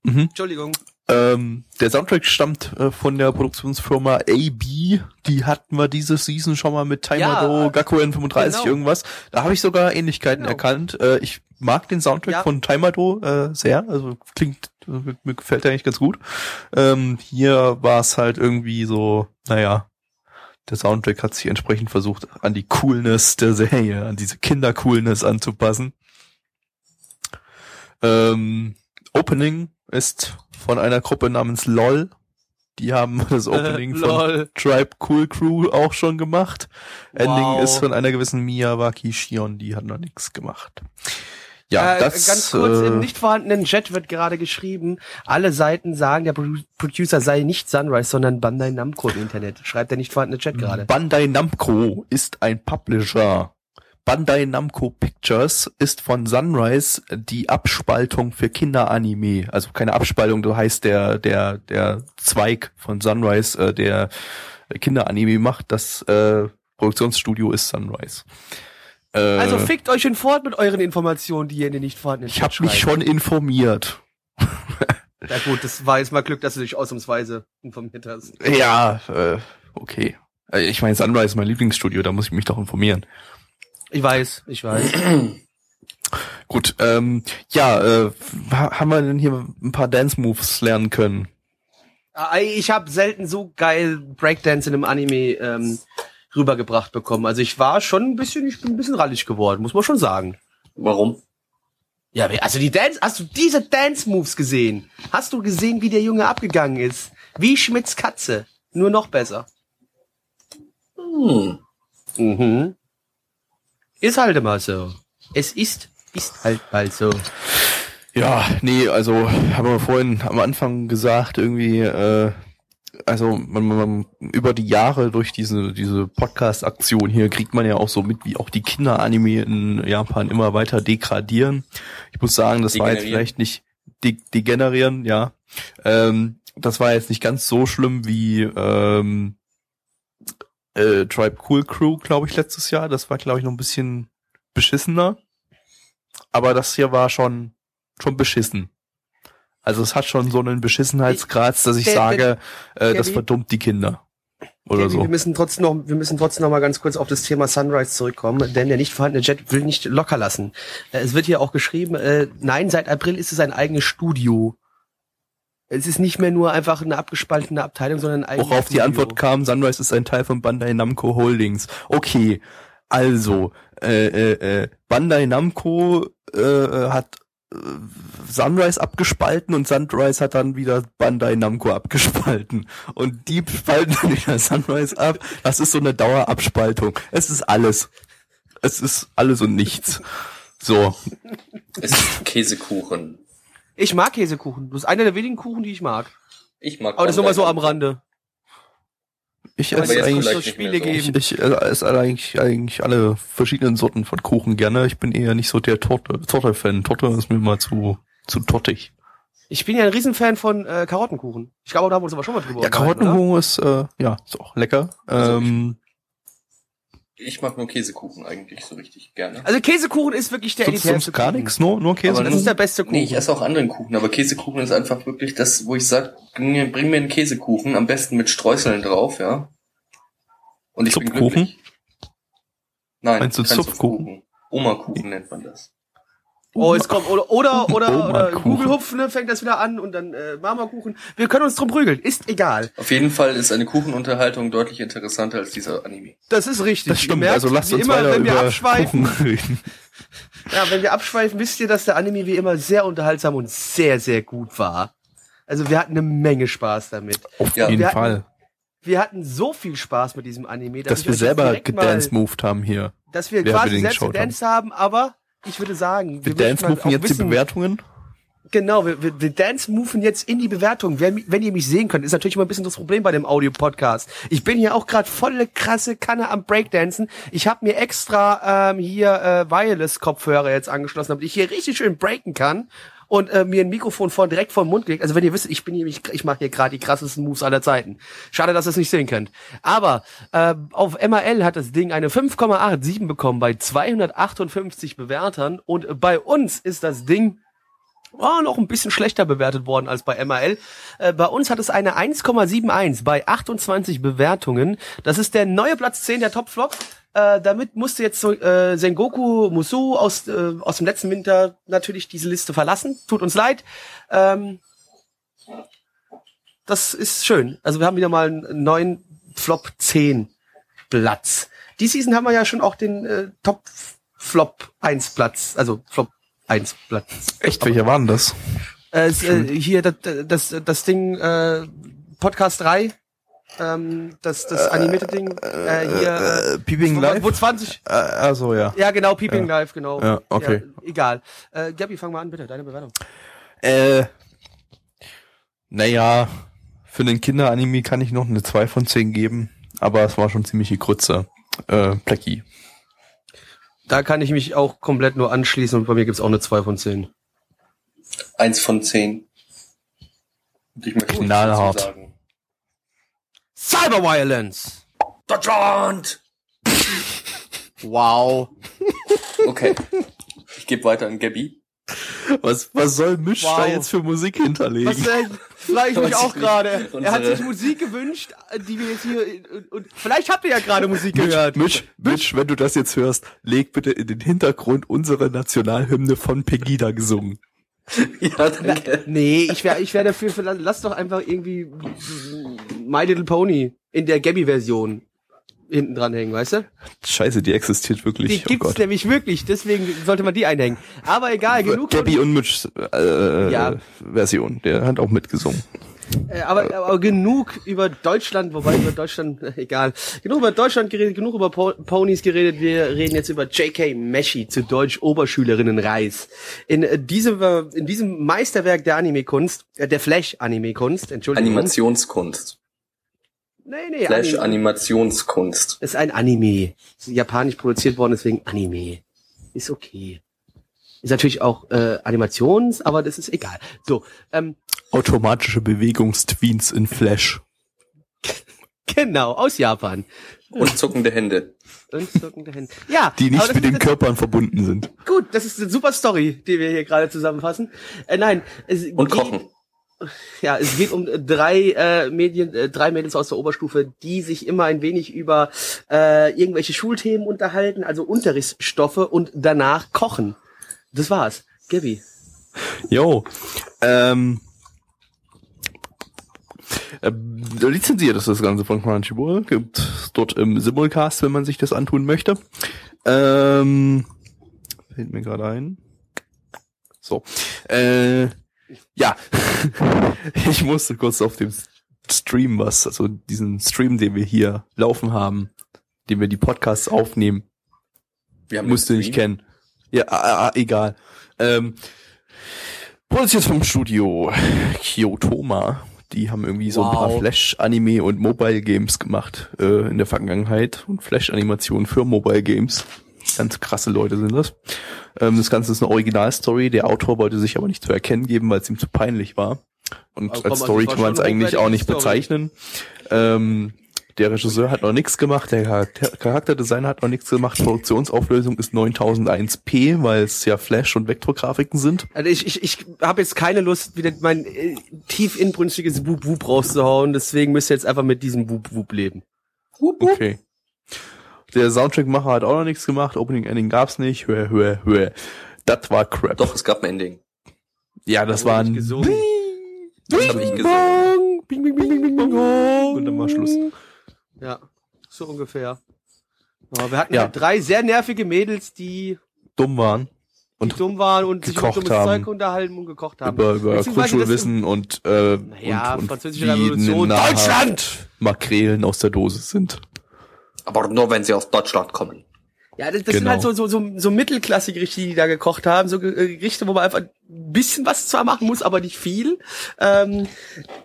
S2: Mhm.
S1: Entschuldigung.
S2: Ähm, der Soundtrack stammt äh, von der Produktionsfirma AB. Die hatten wir diese Season schon mal mit Taimado,
S1: Ja,
S2: Gakuen 35
S1: genau.
S2: irgendwas. Da habe ich sogar Ähnlichkeiten
S1: Genau.
S2: erkannt. Äh, ich mag den Soundtrack
S1: Ja.
S2: von Taimado äh, sehr. Also klingt, äh, mir, mir gefällt der eigentlich ganz gut. Ähm, hier war es halt irgendwie so, naja, der Soundtrack hat sich entsprechend versucht, an die Coolness der Serie, an diese Kinder-Coolness anzupassen. Ähm, Opening ist von einer Gruppe namens LOL. Die haben das Opening von
S1: Lol.
S2: Tribe Cool Crew auch schon gemacht. Ending
S1: Wow.
S2: ist von einer gewissen Miyawaki Shion, die hat noch nichts gemacht. Ja,
S1: äh,
S2: das
S1: ganz kurz,
S2: äh,
S1: im nicht vorhandenen Chat wird gerade geschrieben, alle Seiten sagen, der Pro Producer sei nicht Sunrise, sondern Bandai Namco im Internet. Schreibt der nicht vorhandene Chat gerade.
S2: Bandai Namco ist ein Publisher. Bandai Namco Pictures ist von Sunrise die Abspaltung für Kinderanime. Also keine Abspaltung, du heißt der, der, der Zweig von Sunrise, äh, der Kinderanime macht. Das äh, Produktionsstudio ist Sunrise. Äh,
S1: Also fickt euch in fort mit euren Informationen, die ihr in den nicht vorhandenen
S2: ich habe mich schon informiert.
S1: Ja gut, das war jetzt mal Glück, dass du dich ausnahmsweise informiert hast.
S2: Ja, äh, okay. Äh, Ich meine, Sunrise ist mein Lieblingsstudio, da muss ich mich doch informieren.
S1: Ich weiß, ich weiß.
S2: Gut, ähm, ja, äh, ha- haben wir denn hier ein paar Dance-Moves lernen können?
S1: Äh, Ich habe selten so geil Breakdance in einem Anime ähm, rübergebracht bekommen. Also ich war schon ein bisschen, ich bin ein bisschen rallig geworden, muss man schon sagen.
S3: Warum?
S1: Ja, also die Dance, hast du diese Dance Moves gesehen? Hast du gesehen, wie der Junge abgegangen ist? Wie Schmidts Katze, nur noch besser.
S3: Hm.
S1: Mhm. Ist halt immer so. Es ist, ist halt mal so.
S2: Ja, nee, also haben wir vorhin am Anfang gesagt, irgendwie, äh, also man, man, über die Jahre durch diese diese Podcast-Aktion hier kriegt man ja auch so mit, wie auch die Kinderanime in Japan immer weiter degradieren. Ich muss sagen, das war jetzt vielleicht nicht de degenerieren, ja. Ähm, das war jetzt nicht ganz so schlimm wie ähm, äh, Tribe Cool Crew, glaube ich, letztes Jahr. Das war, glaube ich, noch ein bisschen beschissener. Aber das hier war schon schon beschissen. Also es hat schon so einen Beschissenheitsgrad, dass ich sage, äh, das verdummt die Kinder. Oder
S1: Kevin,
S2: so.
S1: Wir müssen trotzdem noch, wir müssen trotzdem noch mal ganz kurz auf das Thema Sunrise zurückkommen, denn der nicht vorhandene Jet will nicht locker lassen. Äh, Es wird hier auch geschrieben, äh, nein, seit April ist es ein eigenes Studio. Es ist nicht mehr nur einfach eine abgespaltene Abteilung, sondern ein
S2: Worauf die
S1: Studio.
S2: Antwort kam, Sunrise ist ein Teil von Bandai Namco Holdings. Okay, also, äh, äh, äh, Bandai Namco äh, äh, hat äh, Sunrise abgespalten und Sunrise hat dann wieder Bandai Namco abgespalten. Und die spalten dann wieder Sunrise ab. Das ist so eine Dauerabspaltung. Es ist alles. Es ist alles und nichts. So,
S3: Es ist Käsekuchen.
S1: Ich mag Käsekuchen. Das ist einer der wenigen Kuchen, die ich mag.
S3: Ich mag
S1: Aber das nur mal so am Rande.
S2: ich esse
S3: jetzt
S2: eigentlich
S1: so Spiele
S3: so.
S1: geben.
S2: Ich, ich äh, esse eigentlich, eigentlich alle verschiedenen Sorten von Kuchen gerne. Ich bin eher nicht so der Torte, Torte-Fan. Torte ist mir mal zu, zu tottig.
S1: Ich bin ja ein Riesenfan von äh, Karottenkuchen. Ich glaube, da haben wir uns aber schon mal drüber
S2: Ja? Karottenkuchen ist, äh, ja, ist auch lecker.
S1: Also
S2: ähm,
S3: Ich mag nur Käsekuchen eigentlich so richtig gerne.
S1: Also Käsekuchen ist wirklich der
S2: Sonst,
S1: elitärste
S2: sonst gar nichts, nur, nur Käse.
S3: Aber
S1: Das ist der beste Kuchen.
S3: Nee, ich esse auch anderen Kuchen, aber Käsekuchen ist einfach wirklich das, wo ich sag, bring mir, bring mir einen Käsekuchen, am besten mit Streuseln drauf, ja. Und ich bin
S2: Zupfkuchen?
S3: glücklich. Nein,
S2: Meinst du
S3: kein
S2: Zupfkuchen?
S3: Oma-Kuchen nennt man das.
S1: Oh, es kommt, oder, oder, oder, oder
S2: Kuchen.
S1: Gugelhupf, ne, fängt das wieder an und dann äh, Marmorkuchen. Wir können uns drum prügeln, ist egal.
S3: Auf jeden Fall ist eine Kuchenunterhaltung deutlich interessanter als dieser Anime.
S1: Das ist richtig.
S2: Das stimmt,
S1: merkt,
S2: also lasst uns
S1: immer,
S2: weiter
S1: wenn wir
S2: über
S1: abschweifen, ja, wenn wir abschweifen, wisst ihr, dass der Anime wie immer sehr unterhaltsam und sehr, sehr gut war. Also wir hatten eine Menge Spaß damit.
S2: Auf
S3: Ja,
S2: jeden
S1: wir hatten-
S2: Fall.
S1: Wir hatten so viel Spaß mit diesem Anime,
S2: Dass
S1: ich
S2: wir selber gedanced-moved haben hier.
S1: dass wir quasi
S2: wir
S1: selbst gedanced haben, aber ich würde sagen,
S2: Wir
S1: möchten halt
S2: dance-moven
S1: auch
S2: jetzt die
S1: wissen-
S2: Bewertungen.
S1: Genau, wir, wir, wir dance-moven jetzt in die Bewertung. Wenn, wenn ihr mich sehen könnt, ist natürlich immer ein bisschen das Problem bei dem Audio-Podcast. Ich bin hier auch gerade volle krasse Kanne am Breakdancen. Ich habe mir extra ähm, hier äh, Wireless-Kopfhörer jetzt angeschlossen, damit ich hier richtig schön breaken kann und äh, mir ein Mikrofon vor, direkt vor den Mund gelegt. Also wenn ihr wisst, ich bin hier, ich, ich mache hier gerade die krassesten Moves aller Zeiten. Schade, dass ihr es nicht sehen könnt. Aber äh, auf MAL hat das Ding eine 5,87 bekommen bei 258 Bewertern und bei uns ist das Ding Oh, noch ein bisschen schlechter bewertet worden als bei MAL. Äh, bei uns hat es eine 1,71 bei 28 Bewertungen. Das ist der neue Platz 10 der Top Flop. Äh, damit musste jetzt äh, Sengoku Musu aus, äh, aus dem letzten Winter natürlich diese Liste verlassen. Tut uns leid. Ähm, das ist schön. Also wir haben wieder mal einen neuen Flop 10 Platz. Die Season haben wir ja schon auch den äh, Top Flop 1 Platz, also Flop 1 Platz.
S2: Echt, welcher war denn das?
S1: Äh, es, äh, hier das, das, das Ding äh, Podcast 3, ähm, das, das animierte Ding, äh, hier,
S2: Äh, Peeping
S1: wo,
S2: Live?
S1: wo 20,
S2: Äh, also ja.
S1: ja genau, Peeping Live, genau.
S2: Ja, okay.
S1: Ja, egal. Äh, Gabi, fang mal an, bitte, deine Bewertung.
S2: Äh, naja, für den Kinderanime kann ich noch eine 2 von 10 geben, aber es war schon ziemliche Grütze. Äh, Blackie.
S1: Da kann ich mich auch komplett nur anschließen und bei mir gibt's auch eine 2 von 10.
S3: Eins von zehn. Und ich möchte
S2: Knallhart.
S3: sagen.
S1: Cyberviolence!
S3: Deutschland!
S1: Wow.
S3: Okay. Ich gebe weiter an Gabby.
S2: Was, was soll Misch
S1: Wow.
S2: da jetzt für Musik hinterlegen?
S1: Was denn? Frage ich mich auch gerade. Er hat sich Musik gewünscht, die wir jetzt hier und, und vielleicht habt ihr ja gerade Musik
S2: Mitch,
S1: gehört.
S2: Mitch, Mitch, wenn du das jetzt hörst, leg bitte in den Hintergrund unsere Nationalhymne von Pegida gesungen.
S3: Ja, danke.
S1: Nee, ich wäre ich wär dafür, für, lass doch einfach irgendwie My Little Pony in der Gabby-Version hinten dran hängen, weißt du?
S2: Scheiße, die existiert wirklich.
S1: Die gibt's nämlich wirklich, deswegen sollte man die einhängen. Aber egal, genug
S2: Gabby
S1: von,
S2: und Mitch äh,
S1: Ja.
S2: Version, der hat auch mitgesungen.
S1: äh, aber, aber genug über Deutschland, wobei über Deutschland, äh, egal. Genug über Deutschland geredet, genug über po Ponys geredet. Wir reden jetzt über J.K. Meshi, zu Deutsch Oberschülerinnenreis. In äh, diesem, äh, in diesem Meisterwerk der Anime-Kunst, äh, der Flash-Anime-Kunst, Entschuldigung.
S3: Animationskunst.
S1: Nee, nee,
S3: Flash
S1: Anime.
S3: Animationskunst.
S1: ist ein Anime. Ist japanisch produziert worden, deswegen Anime. Ist okay. Ist natürlich auch äh, Animations, aber das ist egal. So, ähm,
S2: Automatische Bewegungstweens in Flash.
S1: genau, aus Japan.
S3: Und zuckende Hände.
S1: Und zuckende Hände. Ja,
S2: Die nicht mit den Körpern verbunden sind.
S1: Gut, das ist eine super Story, die wir hier gerade zusammenfassen. Äh, nein, es
S3: Und
S1: geht-
S3: kochen.
S1: Ja, es geht um drei äh, Medien, äh, drei Mädels aus der Oberstufe, die sich immer ein wenig über äh, irgendwelche Schulthemen unterhalten, also Unterrichtsstoffe und danach kochen. Das war's. Gabby.
S2: Jo. Ähm, äh, lizenziert ist das Ganze von Crunchyroll. Gibt dort im Simulcast, wenn man sich das antun möchte. Ähm, fällt mir gerade ein. So. Äh, ja. ich musste kurz auf dem Stream was, also diesen Stream, den wir hier laufen haben, den wir die Podcasts aufnehmen, musste nicht kennen. Ja, ah, ah, egal. Ähm, produziert vom Studio Kyotoma. Die haben irgendwie so ein paar
S1: Wow.
S2: Flash-Anime und Mobile-Games gemacht äh, in der Vergangenheit und Flash-Animationen für Mobile-Games. Ganz krasse Leute sind das. Ähm, das Ganze ist eine Originalstory. Der Autor wollte sich aber nicht zu erkennen geben, weil es ihm zu peinlich war. Und
S1: komm,
S2: als
S1: also
S2: Story
S1: war
S2: kann man es eigentlich auch nicht
S1: Story.
S2: bezeichnen. Ähm, Der Regisseur hat noch nichts gemacht, der Charakter- Charakterdesigner hat noch nichts gemacht, Produktionsauflösung ist 9001p, weil es ja Flash- und Vektorgrafiken sind.
S1: Also ich, ich, ich habe jetzt keine Lust, wieder mein äh, tief inbrünstiges Wup rauszuhauen, deswegen müsst ihr jetzt einfach mit diesem Wup Wup leben.
S2: Okay. Der Soundtrackmacher hat auch noch nichts gemacht, Opening Ending gab's nicht, hör, hör, hör. Das war crap.
S3: Doch, es gab ein Ending.
S2: Ja, das war ein
S1: gesungen.
S3: Das habe ich gesungen.
S1: Bing, bing, bing, bing, bing, bing, bong.
S2: Und dann war Schluss.
S1: Ja, so ungefähr. Aber wir hatten
S2: Ja.
S1: halt drei sehr nervige Mädels, die,
S2: dumm waren
S1: die
S2: und
S1: dumm waren und sich über
S2: gekocht
S1: dummes
S2: haben.
S1: Zeug unterhalten und gekocht haben.
S2: über, über Grundschulwissen und, äh,
S1: Ja,
S2: und, und
S1: französische Revolution, Deutschland!
S2: Makrelen aus der Dose sind.
S3: Aber nur, wenn sie aus Deutschland kommen.
S1: Ja, das, das
S2: Genau.
S1: sind halt so, so, so, so Mittelklasse-Gerichte, die da gekocht haben. So äh, Gerichte, wo man einfach ein bisschen was zwar machen muss, aber nicht viel. Ähm,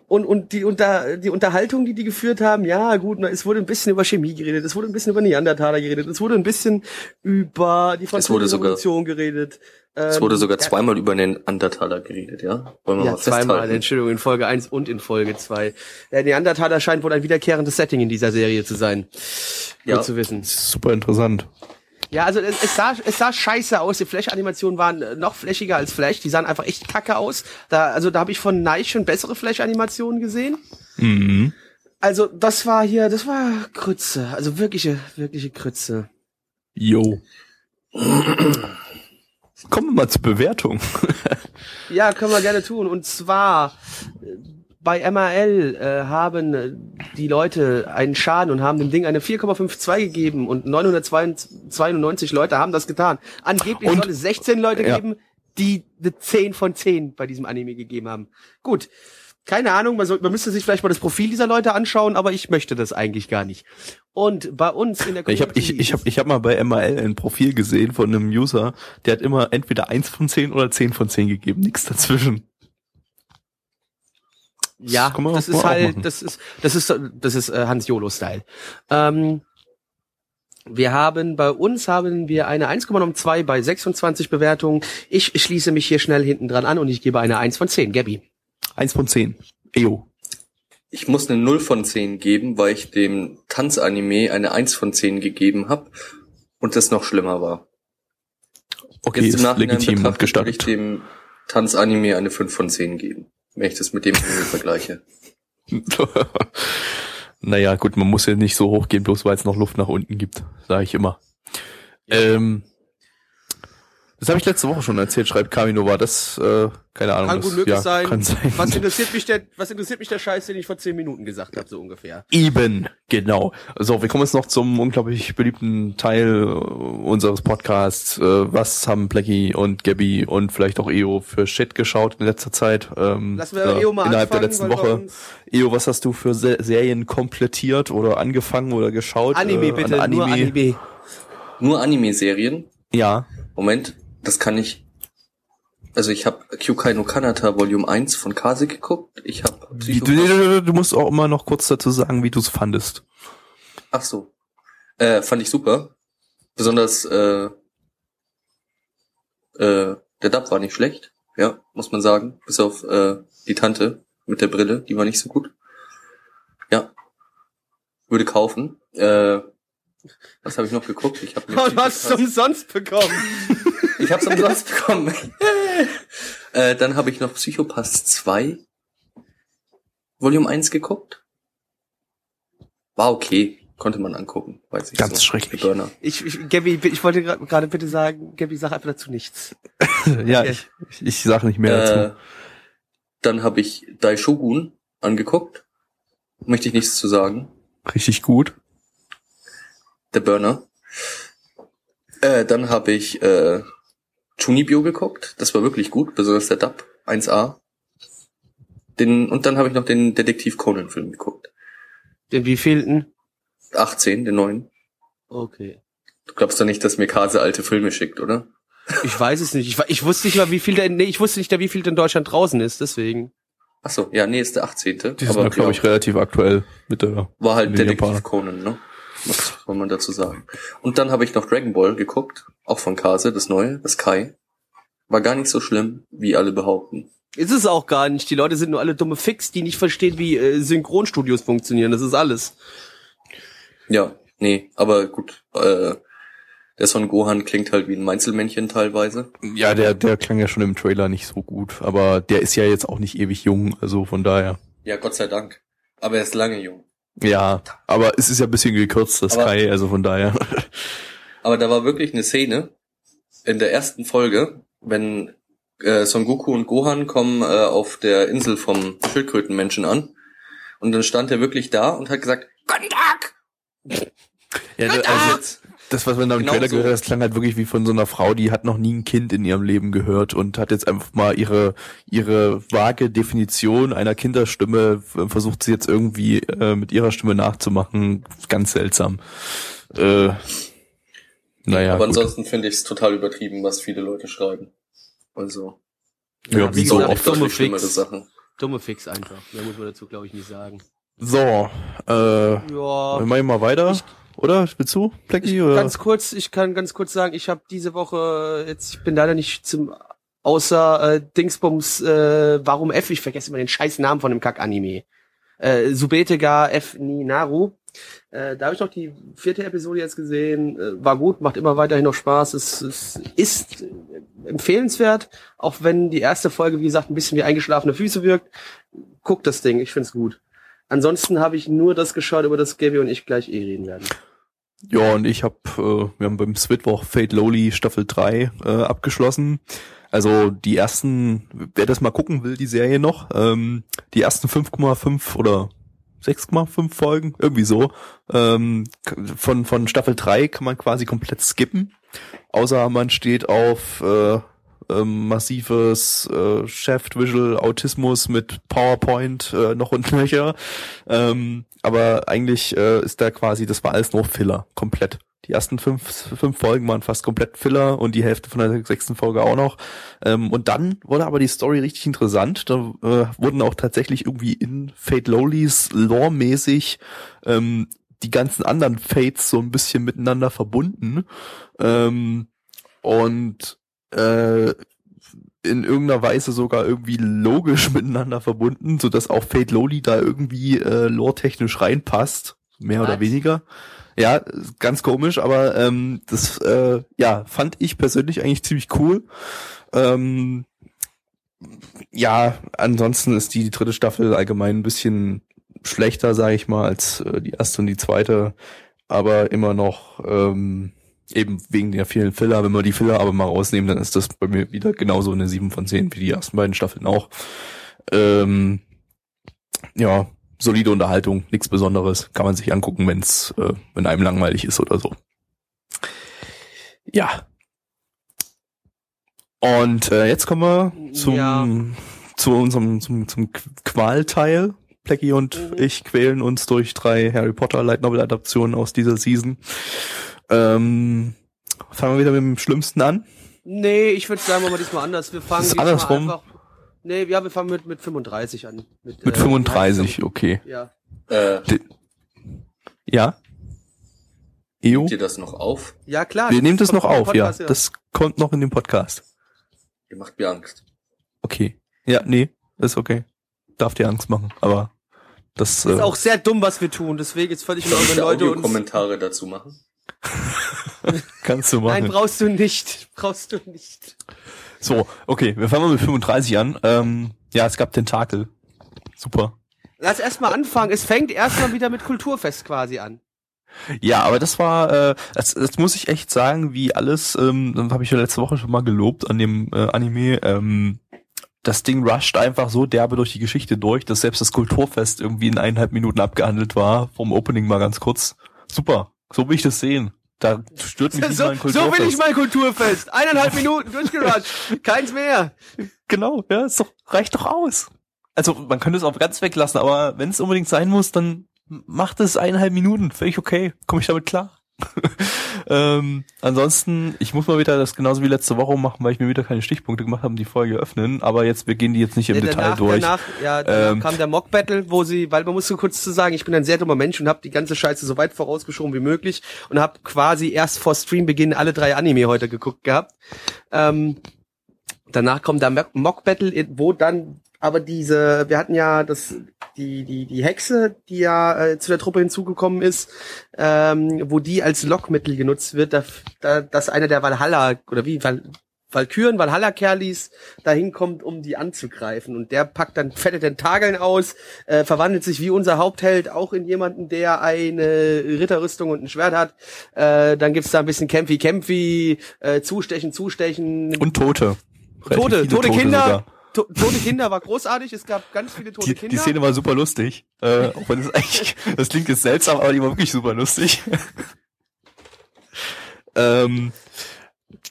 S1: und, und die, unter, die Unterhaltung, die die geführt haben, ja gut, es wurde ein bisschen über Chemie geredet, es wurde ein bisschen über Neandertaler geredet, es wurde ein bisschen über die französische Revolution geredet.
S3: Es
S1: Ähm,
S3: wurde sogar
S1: ja,
S3: zweimal über den Andertaler geredet, ja? Wollen wir
S1: Ja,
S3: mal
S1: zweimal,
S3: festhalten.
S1: Entschuldigung, in Folge 1 und in Folge 2. Der Neandertaler scheint wohl ein wiederkehrendes Setting in dieser Serie zu sein.
S3: Ja.
S1: Gut zu wissen.
S2: Super interessant.
S1: Ja, also es, es, sah, es sah scheiße aus. Die Flash-Animationen waren äh, noch flächiger als Flash. Die sahen einfach echt kacke aus. Da, also da habe ich von Nike schon bessere Flash-Animationen gesehen.
S2: Mhm.
S1: Also das war hier, das war Krütze. Also wirkliche, wirkliche Krütze.
S2: Jo. Kommen wir mal zur Bewertung.
S1: Ja, können wir gerne tun. Und zwar äh, bei MRL äh, haben äh, die Leute einen Schaden und haben dem Ding eine 4,52 gegeben und 992 Leute haben das getan. Angeblich
S2: Und-
S1: soll es 16 Leute
S2: Ja.
S1: geben, die eine 10 von 10 bei diesem Anime gegeben haben. Gut. Keine Ahnung, man, soll, man müsste sich vielleicht mal das Profil dieser Leute anschauen, aber ich möchte das eigentlich gar nicht. Und bei uns in der
S2: Ich habe ich, ich hab, ich hab mal bei MRL ein Profil gesehen von einem User, der hat immer entweder 1 von 10 oder 10 von 10 gegeben, nichts dazwischen.
S1: Ja, das
S2: auch-
S1: ist halt, das ist, das ist, das ist äh, Hans Jolo-Style. Ähm, wir haben bei uns haben wir eine 1,92 bei 26 Bewertungen. Ich schließe mich hier schnell hinten dran an und ich gebe eine 1 von 10. Gabby.
S2: 1 von 10. Ejo.
S3: Ich muss eine 0 von 10 geben, weil ich dem Tanzanime eine 1 von 10 gegeben habe und das noch schlimmer war.
S2: Okay,
S3: Jetzt im
S2: ist
S3: Nachhinein
S2: legitim und
S3: betrachtet würde ich
S2: gestattet.
S3: dem Tanzanime eine 5 von 10 geben, wenn ich das mit dem Anime vergleiche.
S2: naja, gut, man muss ja nicht so hoch gehen, bloß weil es noch Luft nach unten gibt, sage ich immer. Ähm, das habe ich letzte Woche schon erzählt, schreibt Kaminova. Das, äh, keine Ahnung.
S1: Kann
S2: das,
S1: gut möglich
S2: ja,
S1: sein.
S2: Kann sein.
S1: Was interessiert mich der, was interessiert mich der Scheiß, den ich vor 10 Minuten gesagt habe, so ungefähr.
S2: Eben, genau. So, wir kommen jetzt noch zum unglaublich beliebten Teil äh, unseres Podcasts. Äh, was haben Blackie und Gabby und vielleicht auch EO für Shit geschaut in letzter Zeit? Ähm,
S1: Lassen wir
S2: äh,
S1: EO mal
S2: innerhalb der
S1: anfangen,
S2: letzten
S1: weil bei
S2: Woche. EO, was hast du für Se Serien komplettiert oder angefangen oder geschaut?
S1: Anime
S2: Äh,
S1: bitte,
S2: an
S1: nur Anime.
S3: Nur Anime-Serien?
S2: Ja.
S3: Moment, das kann ich. Also ich habe Kyukai no Kanata Volume 1 von Kase geguckt. Ich habe
S2: du, du musst auch immer noch kurz dazu sagen, wie du es fandest.
S3: Ach so. Äh, fand ich super. Besonders äh, äh, der Dub war nicht schlecht, ja, muss man sagen. Bis auf äh, die Tante mit der Brille, die war nicht so gut. Ja. Würde kaufen. Äh, was habe ich noch geguckt? Ich habe
S1: Oh, du hast es umsonst bekommen.
S3: ich hab's umsonst bekommen. äh, dann habe ich noch Psychopath 2 Volume 1 geguckt. War okay. Konnte man angucken. Weiß ich
S2: Ganz
S3: so.
S2: schrecklich.
S3: Burner.
S1: Ich, ich, Gabby, ich wollte gerade bitte sagen, Gabby, sag einfach dazu nichts.
S2: ja,
S1: Okay.
S2: ich, ich, ich sage nicht mehr
S3: Äh,
S2: dazu.
S3: dann habe ich Daishogun angeguckt. Möchte ich nichts zu sagen.
S2: Richtig gut.
S3: Der Burner. Äh, dann habe ich äh, Chunibyo geguckt. Das war wirklich gut, besonders der Dub 1A. Den, und dann habe ich noch den Detektiv Conan Film geguckt.
S1: Den wievielten?
S3: 18, den neuen.
S1: Okay.
S3: Du glaubst doch nicht, dass mir Kase alte Filme schickt, oder?
S1: Ich weiß es nicht. Ich, ich wusste nicht mal, wie viel der, nee, ich wusste nicht, der, wie viel der in Deutschland draußen ist, deswegen.
S3: Ach so, ja, nee, ist der 18.
S2: Die sind, glaube ich, relativ aktuell mit der.
S3: war halt Detektiv. Conan, ne? Was soll man dazu sagen? Und dann habe ich noch Dragon Ball geguckt, auch von Kase, das neue, das Kai. War gar nicht so schlimm, wie alle behaupten.
S1: Ist es auch gar nicht. Die Leute sind nur alle dumme Fix, die nicht verstehen, wie äh, Synchronstudios funktionieren. Das ist alles.
S3: Ja, nee, aber gut, äh, der Son Gohan klingt halt wie ein Meinzelmännchen teilweise.
S2: Ja, der, der klang ja schon im Trailer nicht so gut, aber der ist ja jetzt auch nicht ewig jung, also von daher.
S3: Ja, Gott sei Dank. Aber er ist lange jung.
S2: Ja, aber es ist ja ein bisschen gekürzt, das
S3: Aber-
S2: Kai, also von daher.
S3: Aber da war wirklich eine Szene in der ersten Folge, wenn äh, Son Goku und Gohan kommen äh, auf der Insel vom Schildkrötenmenschen an. Und dann stand er wirklich da und hat gesagt, Guten Tag!
S2: Ja,
S3: Guten
S2: also,
S3: Tag!
S2: Das, was man da im
S3: Genau
S2: Trailer
S3: so.
S2: gehört hat, das klang halt wirklich wie von so einer Frau, die hat noch nie ein Kind in ihrem Leben gehört und hat jetzt einfach mal ihre, ihre vage Definition einer Kinderstimme, äh, versucht sie jetzt irgendwie äh, mit ihrer Stimme nachzumachen. Ganz seltsam. Äh, naja,
S3: Aber
S2: gut.
S3: ansonsten finde ich es total übertrieben, was viele Leute schreiben. Also,
S2: ja,
S1: wie
S2: wie so oft.
S1: dumme Fix.
S3: Sachen.
S1: Dumme Fix einfach. Mehr muss man dazu, glaube ich, nicht sagen.
S2: So, äh,
S1: Ja.
S2: wir machen mal weiter, oder? Willst du, Plecky,
S1: Ich,
S2: oder?
S1: ganz kurz, ich kann ganz kurz sagen, ich habe diese Woche äh, jetzt, ich bin leider nicht zum außer äh, Dingsbums, äh, warum F, ich vergesse immer den scheiß Namen von dem Kack-Anime. Äh, Subetega F Ninaru. Äh, da habe ich noch die vierte Episode jetzt gesehen. Äh, war gut, macht immer weiterhin noch Spaß. Es, es ist äh, empfehlenswert, auch wenn die erste Folge, wie gesagt, ein bisschen wie eingeschlafene Füße wirkt. Guckt das Ding, ich find's gut. Ansonsten habe ich nur das geschaut, über das Gabby und ich gleich eh reden werden.
S2: Ja, und ich habe, äh, wir haben beim Switwoch Fate Lowly Staffel 3 äh, abgeschlossen. Also die ersten, wer das mal gucken will, die Serie noch, ähm, die ersten 5,5 oder 6,5 Folgen, irgendwie so, ähm, von, von Staffel 3 kann man quasi komplett skippen. Außer man steht auf äh, ähm, massives äh, Shaft Visual Autismus mit PowerPoint äh, noch und nöcher. Ähm, aber eigentlich äh, ist da quasi, das war alles nur Filler, komplett. Die ersten fünf, fünf Folgen waren fast komplett Filler und die Hälfte von der sechsten Folge auch noch. Ähm, und dann wurde aber die Story richtig interessant. Da äh, wurden auch tatsächlich irgendwie in Fate Lowlys lore-mäßig ähm, die ganzen anderen Fates so ein bisschen miteinander verbunden. Ähm, und äh, in irgendeiner Weise sogar irgendwie logisch miteinander verbunden, so dass auch Fate Lowly da irgendwie äh, lore-technisch reinpasst, mehr oder
S1: Was?
S2: weniger. Ja, ganz komisch, aber ähm, das äh, ja fand ich persönlich eigentlich ziemlich cool. Ähm, ja, ansonsten ist die dritte Staffel allgemein ein bisschen schlechter, sage ich mal, als äh, die erste und die zweite, aber immer noch ähm, eben wegen der vielen Filler. Wenn wir die Filler aber mal rausnehmen, dann ist das bei mir wieder genauso eine 7 von 10 wie die ersten beiden Staffeln auch. Ähm, ja, solide Unterhaltung, nichts Besonderes, kann man sich angucken, wenn's, äh, wenn einem langweilig ist oder so. Ja. Und äh, jetzt kommen wir zum
S1: Ja.
S2: zu unserem zum, zum Qualteil. Plecky und
S1: Mhm.
S2: ich quälen uns durch drei Harry Potter Light Novel Adaptionen aus dieser Season. Ähm, fangen wir wieder mit dem Schlimmsten an.
S1: Nee, ich würde sagen, machen wir diesmal anders. Wir fangen
S2: Ist
S1: diesmal
S2: andersrum?
S1: Einfach, nee, ja, wir fangen mit, mit 35 an.
S2: Mit
S1: äh,
S2: 35, okay.
S1: Ja.
S3: Äh,
S2: Ja. EO?
S3: Nehmt ihr das noch auf?
S1: Ja, klar.
S2: Wir nehmen das noch auf, ja.
S1: Podcast,
S2: Das kommt noch in dem Podcast.
S3: Ihr macht mir Angst.
S2: Okay. Ja, nee, ist okay. Darf dir Angst machen, aber das
S1: ist
S2: äh,
S1: auch sehr dumm, was wir tun. Deswegen ist völlig in Leute uns.
S3: Audiokommentare dazu machen?
S2: kannst du machen.
S1: Nein, brauchst du nicht. Brauchst du nicht.
S2: so, okay, wir fangen mal mit 35 an. Ähm, ja, es gab Tentakel. Super.
S1: Lass erstmal anfangen. Es fängt erstmal wieder mit Kulturfest quasi an.
S2: Ja, aber das war, äh, das, das muss ich echt sagen, wie alles, ähm, habe ich ja letzte Woche schon mal gelobt an dem äh, Anime, ähm, das Ding rusht einfach so derbe durch die Geschichte durch, dass selbst das Kulturfest irgendwie in eineinhalb Minuten abgehandelt war, vom Opening mal ganz kurz. Super, so will ich das sehen. Da stört mich
S1: So,
S2: mal ein
S1: so
S2: Kulturfest.
S1: will ich mein Kulturfest. Eineinhalb Minuten durchgerusht. Keins mehr.
S2: Genau, ja, ist doch, reicht doch aus. Also man könnte es auch ganz weglassen, aber wenn es unbedingt sein muss, dann macht es eineinhalb Minuten, völlig okay, komme ich damit klar. ähm, ansonsten, ich muss mal wieder das genauso wie letzte Woche machen, weil ich mir wieder keine Stichpunkte gemacht habe, die Folge öffnen, aber jetzt, wir gehen die jetzt nicht im
S1: Ja,
S2: Detail
S1: danach,
S2: durch.
S1: danach, ja, danach
S2: Ähm,
S1: kam der Mock Battle, wo sie, weil man muss so kurz zu sagen, ich bin ein sehr dummer Mensch und habe die ganze Scheiße so weit vorausgeschoben wie möglich und habe quasi erst vor Streambeginn alle drei Anime heute geguckt gehabt. Ähm, danach kommt der Mock Battle, wo dann aber diese, wir hatten ja das die, die, die Hexe, die ja äh, zu der Truppe hinzugekommen ist, ähm, wo die als Lockmittel genutzt wird, da, da, dass einer der Valhalla, oder wie, Val, Valkyren, Valhalla-Kerlis dahin kommt, um die anzugreifen. Und der packt dann fette Tentakeln aus, äh, verwandelt sich wie unser Hauptheld auch in jemanden, der eine Ritterrüstung und ein Schwert hat. Äh, dann gibt's da ein bisschen Kämpfi, Kämpfi, äh, Zustechen, Zustechen.
S2: Und Tote. Relativ
S1: Tote, tote Kinder.
S2: sogar.
S1: To tote Kinder war großartig. Es gab ganz viele tote
S2: Die,
S1: Kinder.
S2: die Szene war super lustig. Äh, auch wenn es eigentlich, das klingt jetzt seltsam, aber die war wirklich super lustig. ähm,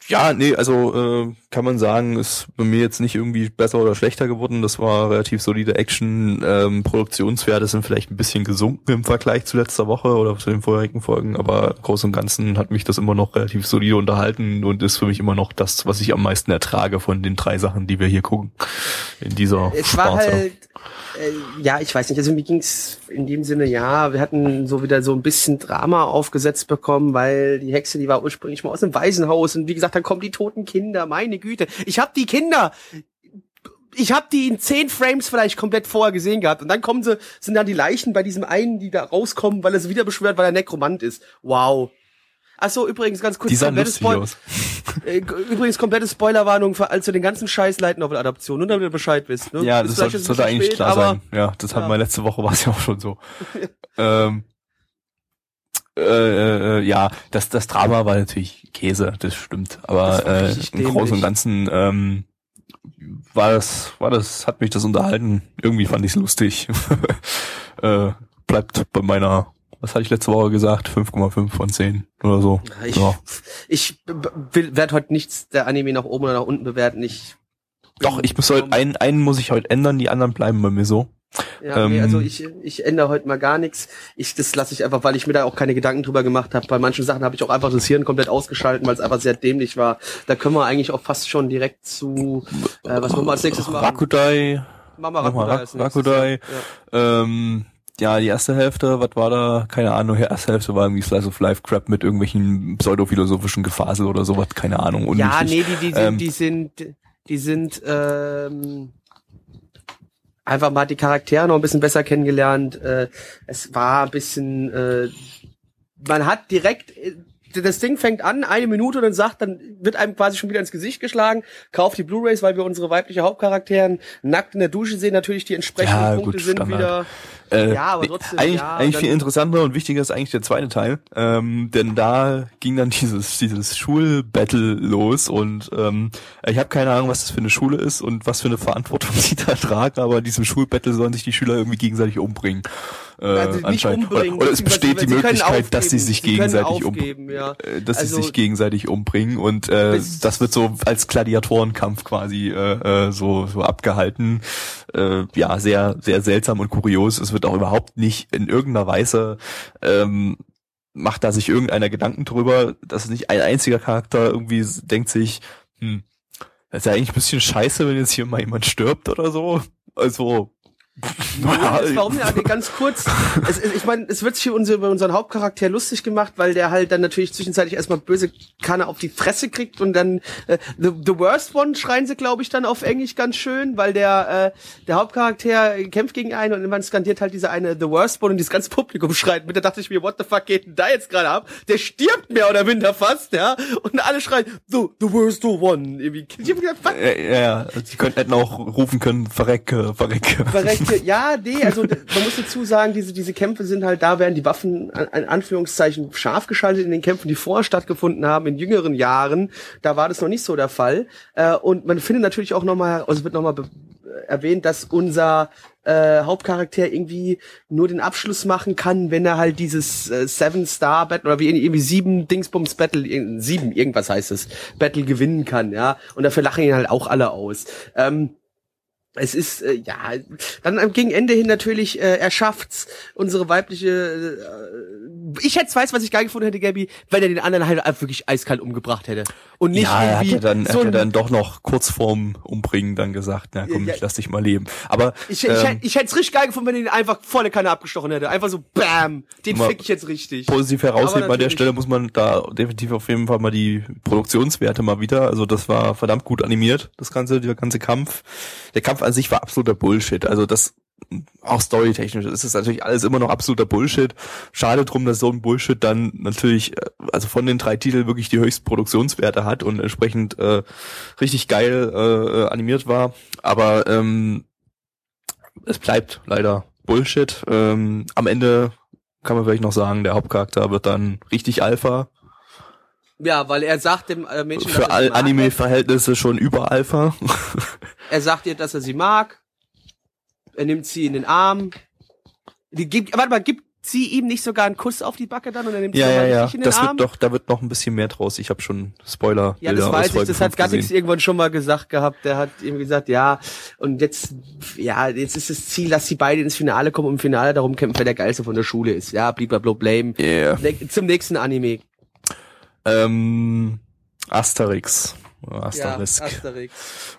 S2: ja, nee, also äh, kann man sagen, ist bei mir jetzt nicht irgendwie besser oder schlechter geworden. Das war relativ solide Action. Ähm, Produktionswerte sind vielleicht ein bisschen gesunken im Vergleich zu letzter Woche oder zu den vorherigen Folgen, aber groß und ganzen hat mich das immer noch relativ solide unterhalten und ist für mich immer noch das, was ich am meisten ertrage von den drei Sachen, die wir hier gucken. In dieser
S1: es war
S2: Sparte.
S1: halt, äh, ja, ich weiß nicht, also mir ging's in dem Sinne, ja, wir hatten so wieder so ein bisschen Drama aufgesetzt bekommen, weil die Hexe, die war ursprünglich mal aus dem Waisenhaus und wie gesagt, dann kommen die toten Kinder, meine Güte. Ich hab die Kinder, ich hab die in zehn Frames vielleicht komplett vorher gesehen gehabt und dann kommen sie, sind dann die Leichen bei diesem einen, die da rauskommen, weil er sie wieder beschwört, weil er Nekromant ist. Wow. Ach so, übrigens ganz kurz.
S2: Die sahen lustig aus.
S1: Äh, Übrigens komplette Spoilerwarnung für also den ganzen Scheiß Light Novel Adaption, nur damit ihr Bescheid wisst. Ne?
S2: Ja, das sollte, sollte eigentlich
S1: spät,
S2: klar sein. Ja, das hatten
S1: ja.
S2: wir letzte Woche, war es ja auch schon so. ähm, äh, äh, ja, das, das Drama war natürlich Käse, das stimmt. Aber
S1: Das
S2: äh, im Großen und Ganzen ähm, war das, war das, hat mich das unterhalten. Irgendwie fand ich es lustig. äh, bleibt bei meiner, was hatte ich letzte Woche gesagt? 5,5 von 10 oder so.
S1: Ich,
S2: ja.
S1: ich werde heute nichts der Anime nach oben oder nach unten bewerten. Ich
S2: Doch, ich muss heute, einen, einen muss ich heute ändern, die anderen bleiben bei mir so.
S1: ja, nee,
S2: ähm,
S1: also ich, ich ändere heute mal gar nichts. Ich, das lasse ich einfach, weil ich mir da auch keine Gedanken drüber gemacht habe. Bei manchen Sachen habe ich auch einfach das Hirn komplett ausgeschalten, weil es einfach sehr dämlich war. Da können wir eigentlich auch fast schon direkt zu, äh, was wollen wir als nächstes machen?
S2: Rakudai,
S1: Mama Rakudai.
S2: Rak
S1: als nächstes,
S2: Rakudai.
S1: Ja.
S2: Ähm, ja, die erste Hälfte, was war da? Keine Ahnung, die erste Hälfte war irgendwie Slice of Life Crap mit irgendwelchen pseudophilosophischen Gefasel oder sowas, keine Ahnung.
S1: Ja,
S2: unwichtig.
S1: nee, die, die sind,
S2: Ähm,
S1: die sind, die sind ähm, einfach mal die Charaktere noch ein bisschen besser kennengelernt. Äh, es war ein bisschen, äh, man hat direkt, äh, das Ding fängt an, eine Minute und dann sagt, dann wird einem quasi schon wieder ins Gesicht geschlagen, kauft die Blu-rays, weil wir unsere weibliche Hauptcharakteren nackt in der Dusche sehen, natürlich die entsprechenden
S2: Ja,
S1: Punkte
S2: gut,
S1: sind
S2: Standard.
S1: wieder.
S2: Äh,
S1: Ja, aber trotzdem,
S2: Eigentlich,
S1: ja,
S2: eigentlich viel interessanter und wichtiger ist eigentlich der zweite Teil, ähm, denn da ging dann dieses dieses Schulbattle los und ähm, ich habe keine Ahnung, was das für eine Schule ist und was für eine Verantwortung sie da tragen, aber in diesem Schulbattle sollen sich die Schüler irgendwie gegenseitig umbringen. Äh,
S1: Also
S2: anscheinend. oder, oder es besteht die Möglichkeit, dass sie sich
S1: Sie
S2: gegenseitig um,
S1: aufgeben, ja.
S2: äh, dass
S1: Also-
S2: sie sich gegenseitig umbringen und äh,
S1: Das-
S2: das wird so als Gladiatorenkampf quasi äh, äh, so so abgehalten. Äh, ja, sehr sehr seltsam und kurios. Es wird auch überhaupt nicht in irgendeiner Weise ähm, macht da sich irgendeiner Gedanken drüber, dass nicht ein einziger Charakter irgendwie denkt sich, hm, das ist ja eigentlich ein bisschen scheiße, wenn jetzt hier mal jemand stirbt oder so. Also
S1: Ja, warum ja, ganz kurz. Es, ich meine, es wird sich über unseren Hauptcharakter lustig gemacht, weil der halt dann natürlich zwischenzeitlich erstmal böse Kanne auf die Fresse kriegt und dann äh, the, the Worst One schreien sie, glaube ich, dann auf Englisch ganz schön, weil der äh, der Hauptcharakter kämpft gegen einen und man skandiert halt diese eine The Worst One und dieses ganze Publikum schreit mit. Da dachte ich mir, what the fuck geht denn da jetzt gerade ab? Der stirbt mehr oder minder fast, ja. Und alle schreien, the, the Worst One. Irgendwie. Ich hab gedacht, fuck,
S2: ja, ja, sie könnten hätten auch rufen können, verrecke, verrecke.
S1: Verreckte, ja, nee, also man muss dazu sagen, diese, diese Kämpfe sind halt, da werden die Waffen an Anführungszeichen scharf geschaltet in den Kämpfen, die vorher stattgefunden haben, in jüngeren Jahren. Da war das noch nicht so der Fall. Äh, und man findet natürlich auch nochmal, also wird nochmal erwähnt, dass unser äh, Hauptcharakter irgendwie nur den Abschluss machen kann, wenn er halt dieses äh, Seven Star Battle oder wie irgendwie sieben Dingsbums Battle, sieben, irgendwas heißt es, Battle gewinnen kann, ja. Und dafür lachen ihn halt auch alle aus. Ähm, es ist äh, ja dann am gegen Ende hin natürlich äh, er schafft's unsere weibliche äh, ich hätte weiß was ich geil gefunden hätte Gabi wenn er den anderen halt einfach wirklich eiskalt umgebracht hätte und nicht
S2: ja, er hat
S1: irgendwie
S2: ja dann, er
S1: so
S2: hat
S1: ein,
S2: dann doch noch kurz vorm Umbringen dann gesagt, na komm,
S1: Ja,
S2: ich lass dich mal leben. Aber
S1: ich, ich,
S2: ähm,
S1: hätt- ich hätte es richtig geil gefunden wenn er den einfach volle Kanne abgestochen hätte einfach so bam den fick ich jetzt richtig
S2: positiv herausheben an der Stelle muss man da definitiv auf jeden Fall mal die Produktionswerte mal wieder. Also das war verdammt gut animiert, das ganze, der ganze Kampf. Der Kampf an sich war absoluter Bullshit. Also das auch storytechnisch ist es natürlich alles immer noch absoluter Bullshit. Schade drum, dass so ein Bullshit dann natürlich, äh, also von den drei Titeln wirklich die höchsten Produktionswerte hat und entsprechend äh, richtig geil äh, animiert war. Aber ähm, es bleibt leider Bullshit. Ähm, am Ende kann man vielleicht noch sagen, der Hauptcharakter wird dann richtig Alpha.
S1: Ja, weil er sagt dem äh, Mädchen,
S2: Für
S1: er.
S2: Anime-Verhältnisse schon über Alpha.
S1: Er sagt ihr, dass er sie mag. Er nimmt sie in den Arm. Die gibt, warte mal, gibt sie ihm nicht sogar einen Kuss auf die Backe dann und er nimmt
S2: ja,
S1: sie
S2: ja, ja.
S1: in den
S2: Das
S1: Arm?
S2: wird doch, da wird noch ein bisschen mehr draus. Ich habe schon Spoiler.
S1: ja, das weiß ich, das hat
S2: 5
S1: Gattix irgendwann schon mal gesagt gehabt. Der hat ihm gesagt, ja, und jetzt, ja, jetzt ist das Ziel, dass die beide ins Finale kommen und im Finale darum kämpfen, wer der Geilste von der Schule ist. Ja, blablabla, blame.
S2: Yeah.
S1: Ne- Zum nächsten Anime.
S2: Ähm, Asterix. Asterisk.
S1: Ja, Asterix.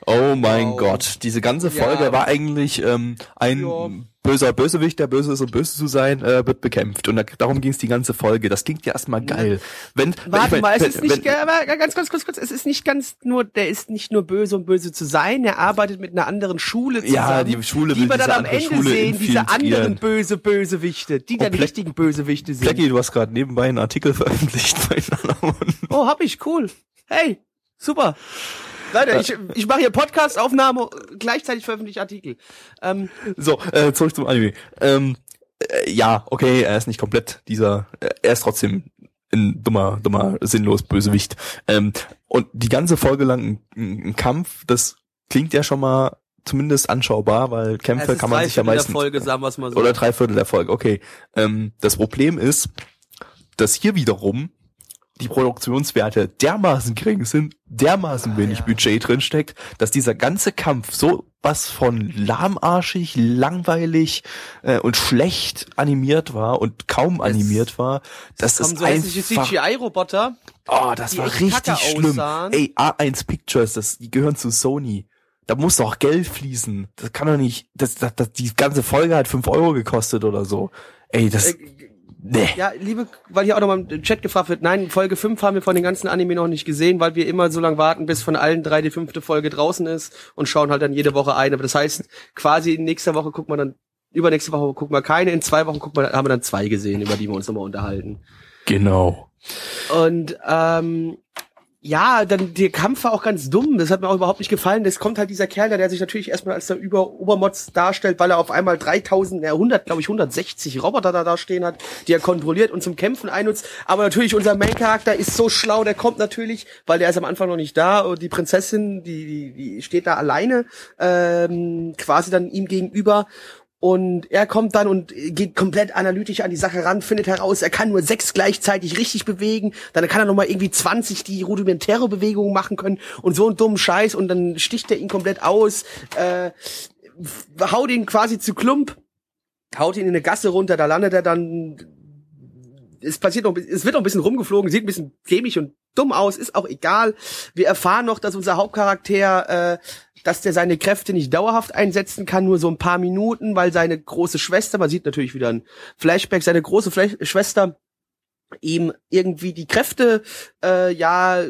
S2: oh mein
S1: Wow.
S2: Gott, diese ganze
S1: Ja.
S2: Folge war eigentlich ähm, ein
S1: Ja.
S2: böser Bösewicht, der böse ist und böse zu sein, äh, wird bekämpft. Und da, darum ging es die ganze Folge. Das klingt ja erstmal geil. Wenn,
S1: Warte
S2: wenn,
S1: mal, es
S2: wenn,
S1: ist nicht,
S2: wenn,
S1: aber ganz kurz, kurz, kurz, es ist nicht ganz nur, der ist nicht nur böse, um böse zu sein, er arbeitet mit einer anderen Schule zusammen.
S2: Ja, die Schule
S1: die wir dann am Ende
S2: Schule
S1: sehen, diese anderen böse Bösewichte, die dann die
S2: Pleck-
S1: richtigen Bösewichte sind.
S2: Blackie, du hast gerade nebenbei einen Artikel veröffentlicht bei.
S1: Oh, hab ich, cool. Hey, super. Leute, ich, ich mache hier Podcast-Aufnahme, gleichzeitig veröffentliche Artikel. Ähm,
S2: So, äh, zurück zum Anime. Ähm, äh, ja, okay, er ist nicht komplett dieser, äh, er ist trotzdem ein dummer, dummer, sinnlos Bösewicht. Ähm, und die ganze Folge lang ein, ein, Kampf, das klingt ja schon mal zumindest anschaubar, weil Kämpfe kann man
S1: drei
S2: sich ja
S1: Viertel der
S2: meistens
S1: Folge, sagen wir es mal so.
S2: oder drei Viertel der Folge. Okay, ähm, das Problem ist, dass hier wiederum die Produktionswerte dermaßen gering sind, dermaßen wenig
S1: ja.
S2: Budget drinsteckt, dass dieser ganze Kampf so was von lahmarschig, langweilig äh, und schlecht animiert war und kaum animiert war. Das ist
S1: so
S2: einfach,
S1: CGI-Roboter.
S2: oh, das war richtig
S1: kacke
S2: schlimm.
S1: aussahen.
S2: Ey, A1 Pictures, das, die gehören zu Sony. Da muss doch Geld fließen. Das kann doch nicht, das, das, das, die ganze Folge hat fünf Euro gekostet oder so. Ey, das,
S1: Äh,
S2: nee.
S1: Ja, liebe, weil hier auch nochmal im Chat gefragt wird, nein, Folge 5 haben wir von den ganzen Anime noch nicht gesehen, weil wir immer so lange warten, bis von allen drei die fünfte Folge draußen ist und schauen halt dann jede Woche eine. Aber das heißt, quasi in nächster Woche gucken wir dann, übernächste Woche gucken wir keine, in zwei Wochen gucken wir, haben wir dann zwei gesehen, über die wir uns nochmal unterhalten.
S2: Genau.
S1: Und ähm, ja, dann der Kampf war auch ganz dumm. Das hat mir auch überhaupt nicht gefallen. Das kommt halt dieser Kerl, der sich natürlich erstmal als der Über Obermods darstellt, weil er auf einmal 3000, ja 100, glaube ich 160 Roboter da, da stehen hat, die er kontrolliert und zum Kämpfen einnutzt. Aber natürlich unser Main-Charakter ist so schlau, der kommt natürlich, weil der ist am Anfang noch nicht da und die Prinzessin, die, die, die steht da alleine, ähm, quasi dann ihm gegenüber. Und er kommt dann und geht komplett analytisch an die Sache ran, findet heraus, er kann nur sechs gleichzeitig richtig bewegen, dann kann er nochmal irgendwie 20 die rudimentäre Bewegung machen können und so einen dummen Scheiß. Und dann sticht er ihn komplett aus, äh, haut ihn quasi zu Klump, haut ihn in eine Gasse runter, da landet er dann, es passiert noch, es wird noch ein bisschen rumgeflogen, sieht ein bisschen dämlich und dumm aus, ist auch egal. Wir erfahren noch, dass unser Hauptcharakter, äh, dass der seine Kräfte nicht dauerhaft einsetzen kann, nur so ein paar Minuten, weil seine große Schwester, man sieht natürlich wieder ein Flashback, seine große Fla Schwester ihm irgendwie die Kräfte, äh, ja,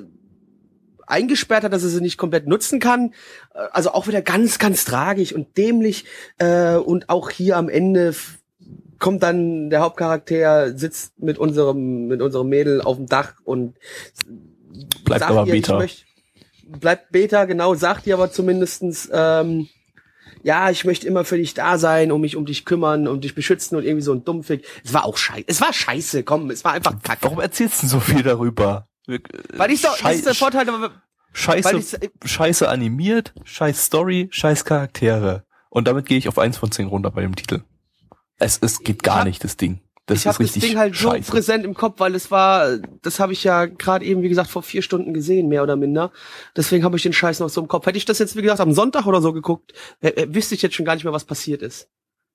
S1: eingesperrt hat, dass er sie nicht komplett nutzen kann. Äh, Also auch wieder ganz, ganz tragisch und dämlich. Äh, und auch hier am Ende kommt dann der Hauptcharakter, sitzt mit unserem, mit unserem Mädel auf dem Dach und
S2: Bleibt
S1: sagt
S2: aber
S1: ihr,
S2: Beta.
S1: Ich möcht, bleibt Beta, genau, sagt ihr aber zumindestens, ähm, ja, ich möchte immer für dich da sein, um mich um dich kümmern, um dich beschützen und irgendwie so ein Dummfick. Es war auch scheiße. Es war scheiße, komm, es war einfach kacke.
S2: Warum erzählst du so viel darüber?
S1: Weil ich so, das ist der Vorteil, weil
S2: Scheiße,
S1: ich's-
S2: scheiße animiert, scheiß Story, scheiß Charaktere. Und damit gehe ich auf eins von zehn runter bei dem Titel. Es, es geht gar
S1: hab-
S2: nicht, das Ding. Das
S1: ich habe das Ding halt so
S2: scheiße.
S1: präsent im Kopf, weil es war, das habe ich ja gerade eben, wie gesagt, vor vier Stunden gesehen, mehr oder minder. Deswegen habe ich den Scheiß noch so im Kopf. Hätte ich das jetzt, wie gesagt, am Sonntag oder so geguckt, äh, äh, wüsste ich jetzt schon gar nicht mehr, was passiert ist.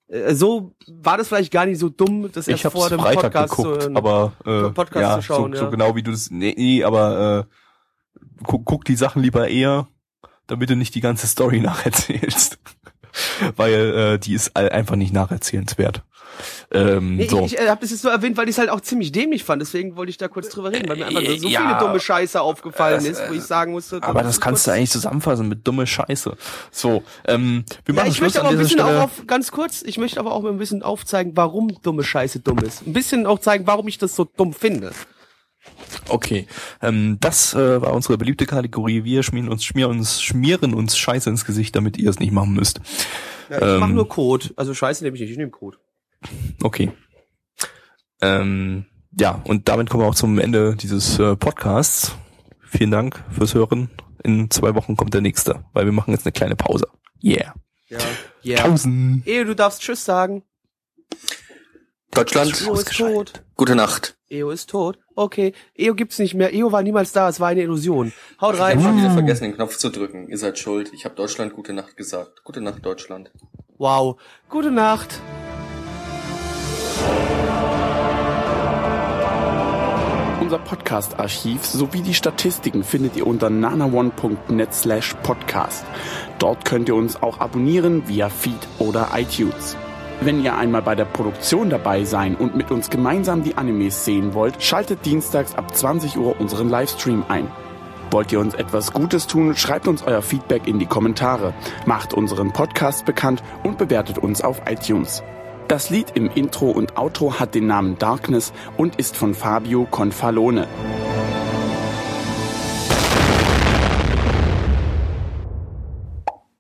S1: Äh, so war das vielleicht gar nicht so dumm, das erst vor dem
S2: Freitag
S1: Podcast
S2: geguckt,
S1: zu
S2: aber äh,
S1: Podcast
S2: ja,
S1: zu schauen,
S2: so,
S1: ja.
S2: so genau wie du das, nee, nee aber äh, guck, guck die Sachen lieber eher, damit du nicht die ganze Story nacherzählst. weil äh, die ist einfach nicht nacherzählenswert. Ähm,
S1: Nee,
S2: so.
S1: Ich, ich habe das jetzt nur erwähnt, weil ich es halt auch ziemlich dämlich fand. Deswegen wollte ich da kurz drüber reden, weil mir einfach so, so
S2: Ja.
S1: viele dumme Scheiße aufgefallen ist, wo ich sagen musste.
S2: aber das kannst du eigentlich zusammenfassen mit dumme Scheiße. So, ähm, wir
S1: Ja,
S2: machen
S1: ich
S2: Schluss
S1: möchte aber ein bisschen auch auf, ganz kurz, ich möchte aber auch ein bisschen aufzeigen, warum dumme Scheiße dumm ist. Ein bisschen auch zeigen, warum ich das so dumm finde.
S2: Okay, ähm, das äh, war unsere beliebte Kategorie. Wir schmieren uns, schmieren uns, schmieren uns Scheiße ins Gesicht, damit ihr es nicht machen müsst.
S1: Ja, ich mach
S2: Ähm.
S1: nur Code. Also Scheiße nehme ich nicht, ich nehme Code.
S2: Okay. Ähm, ja, und damit kommen wir auch zum Ende dieses äh, Podcasts. Vielen Dank fürs Hören. In zwei Wochen kommt der nächste, weil wir machen jetzt eine kleine Pause. Yeah.
S1: Ja. Yeah.
S2: Pausen.
S1: Ehe, du darfst Tschüss sagen.
S3: Deutschland,
S1: EO ist tot.
S3: gute Nacht.
S1: EO ist tot. Okay. EO gibt's nicht mehr. EO war niemals da. Es war eine Illusion. Haut
S3: Ich habe
S1: rein.
S3: schon wieder vergessen, den Knopf zu drücken. Ihr seid schuld. Ich habe Deutschland gute Nacht gesagt. Gute Nacht, Deutschland.
S1: Wow. Gute Nacht.
S5: Unser Podcast-Archiv sowie die Statistiken findet ihr unter nanaone.net slash podcast. Dort könnt ihr uns auch abonnieren via Feed oder iTunes. Wenn ihr einmal bei der Produktion dabei sein und mit uns gemeinsam die Animes sehen wollt, schaltet dienstags ab 20 Uhr unseren Livestream ein. Wollt ihr uns etwas Gutes tun, schreibt uns euer Feedback in die Kommentare, macht unseren Podcast bekannt und bewertet uns auf iTunes. Das Lied im Intro und Outro hat den Namen Darkness und ist von Fabio Confalone.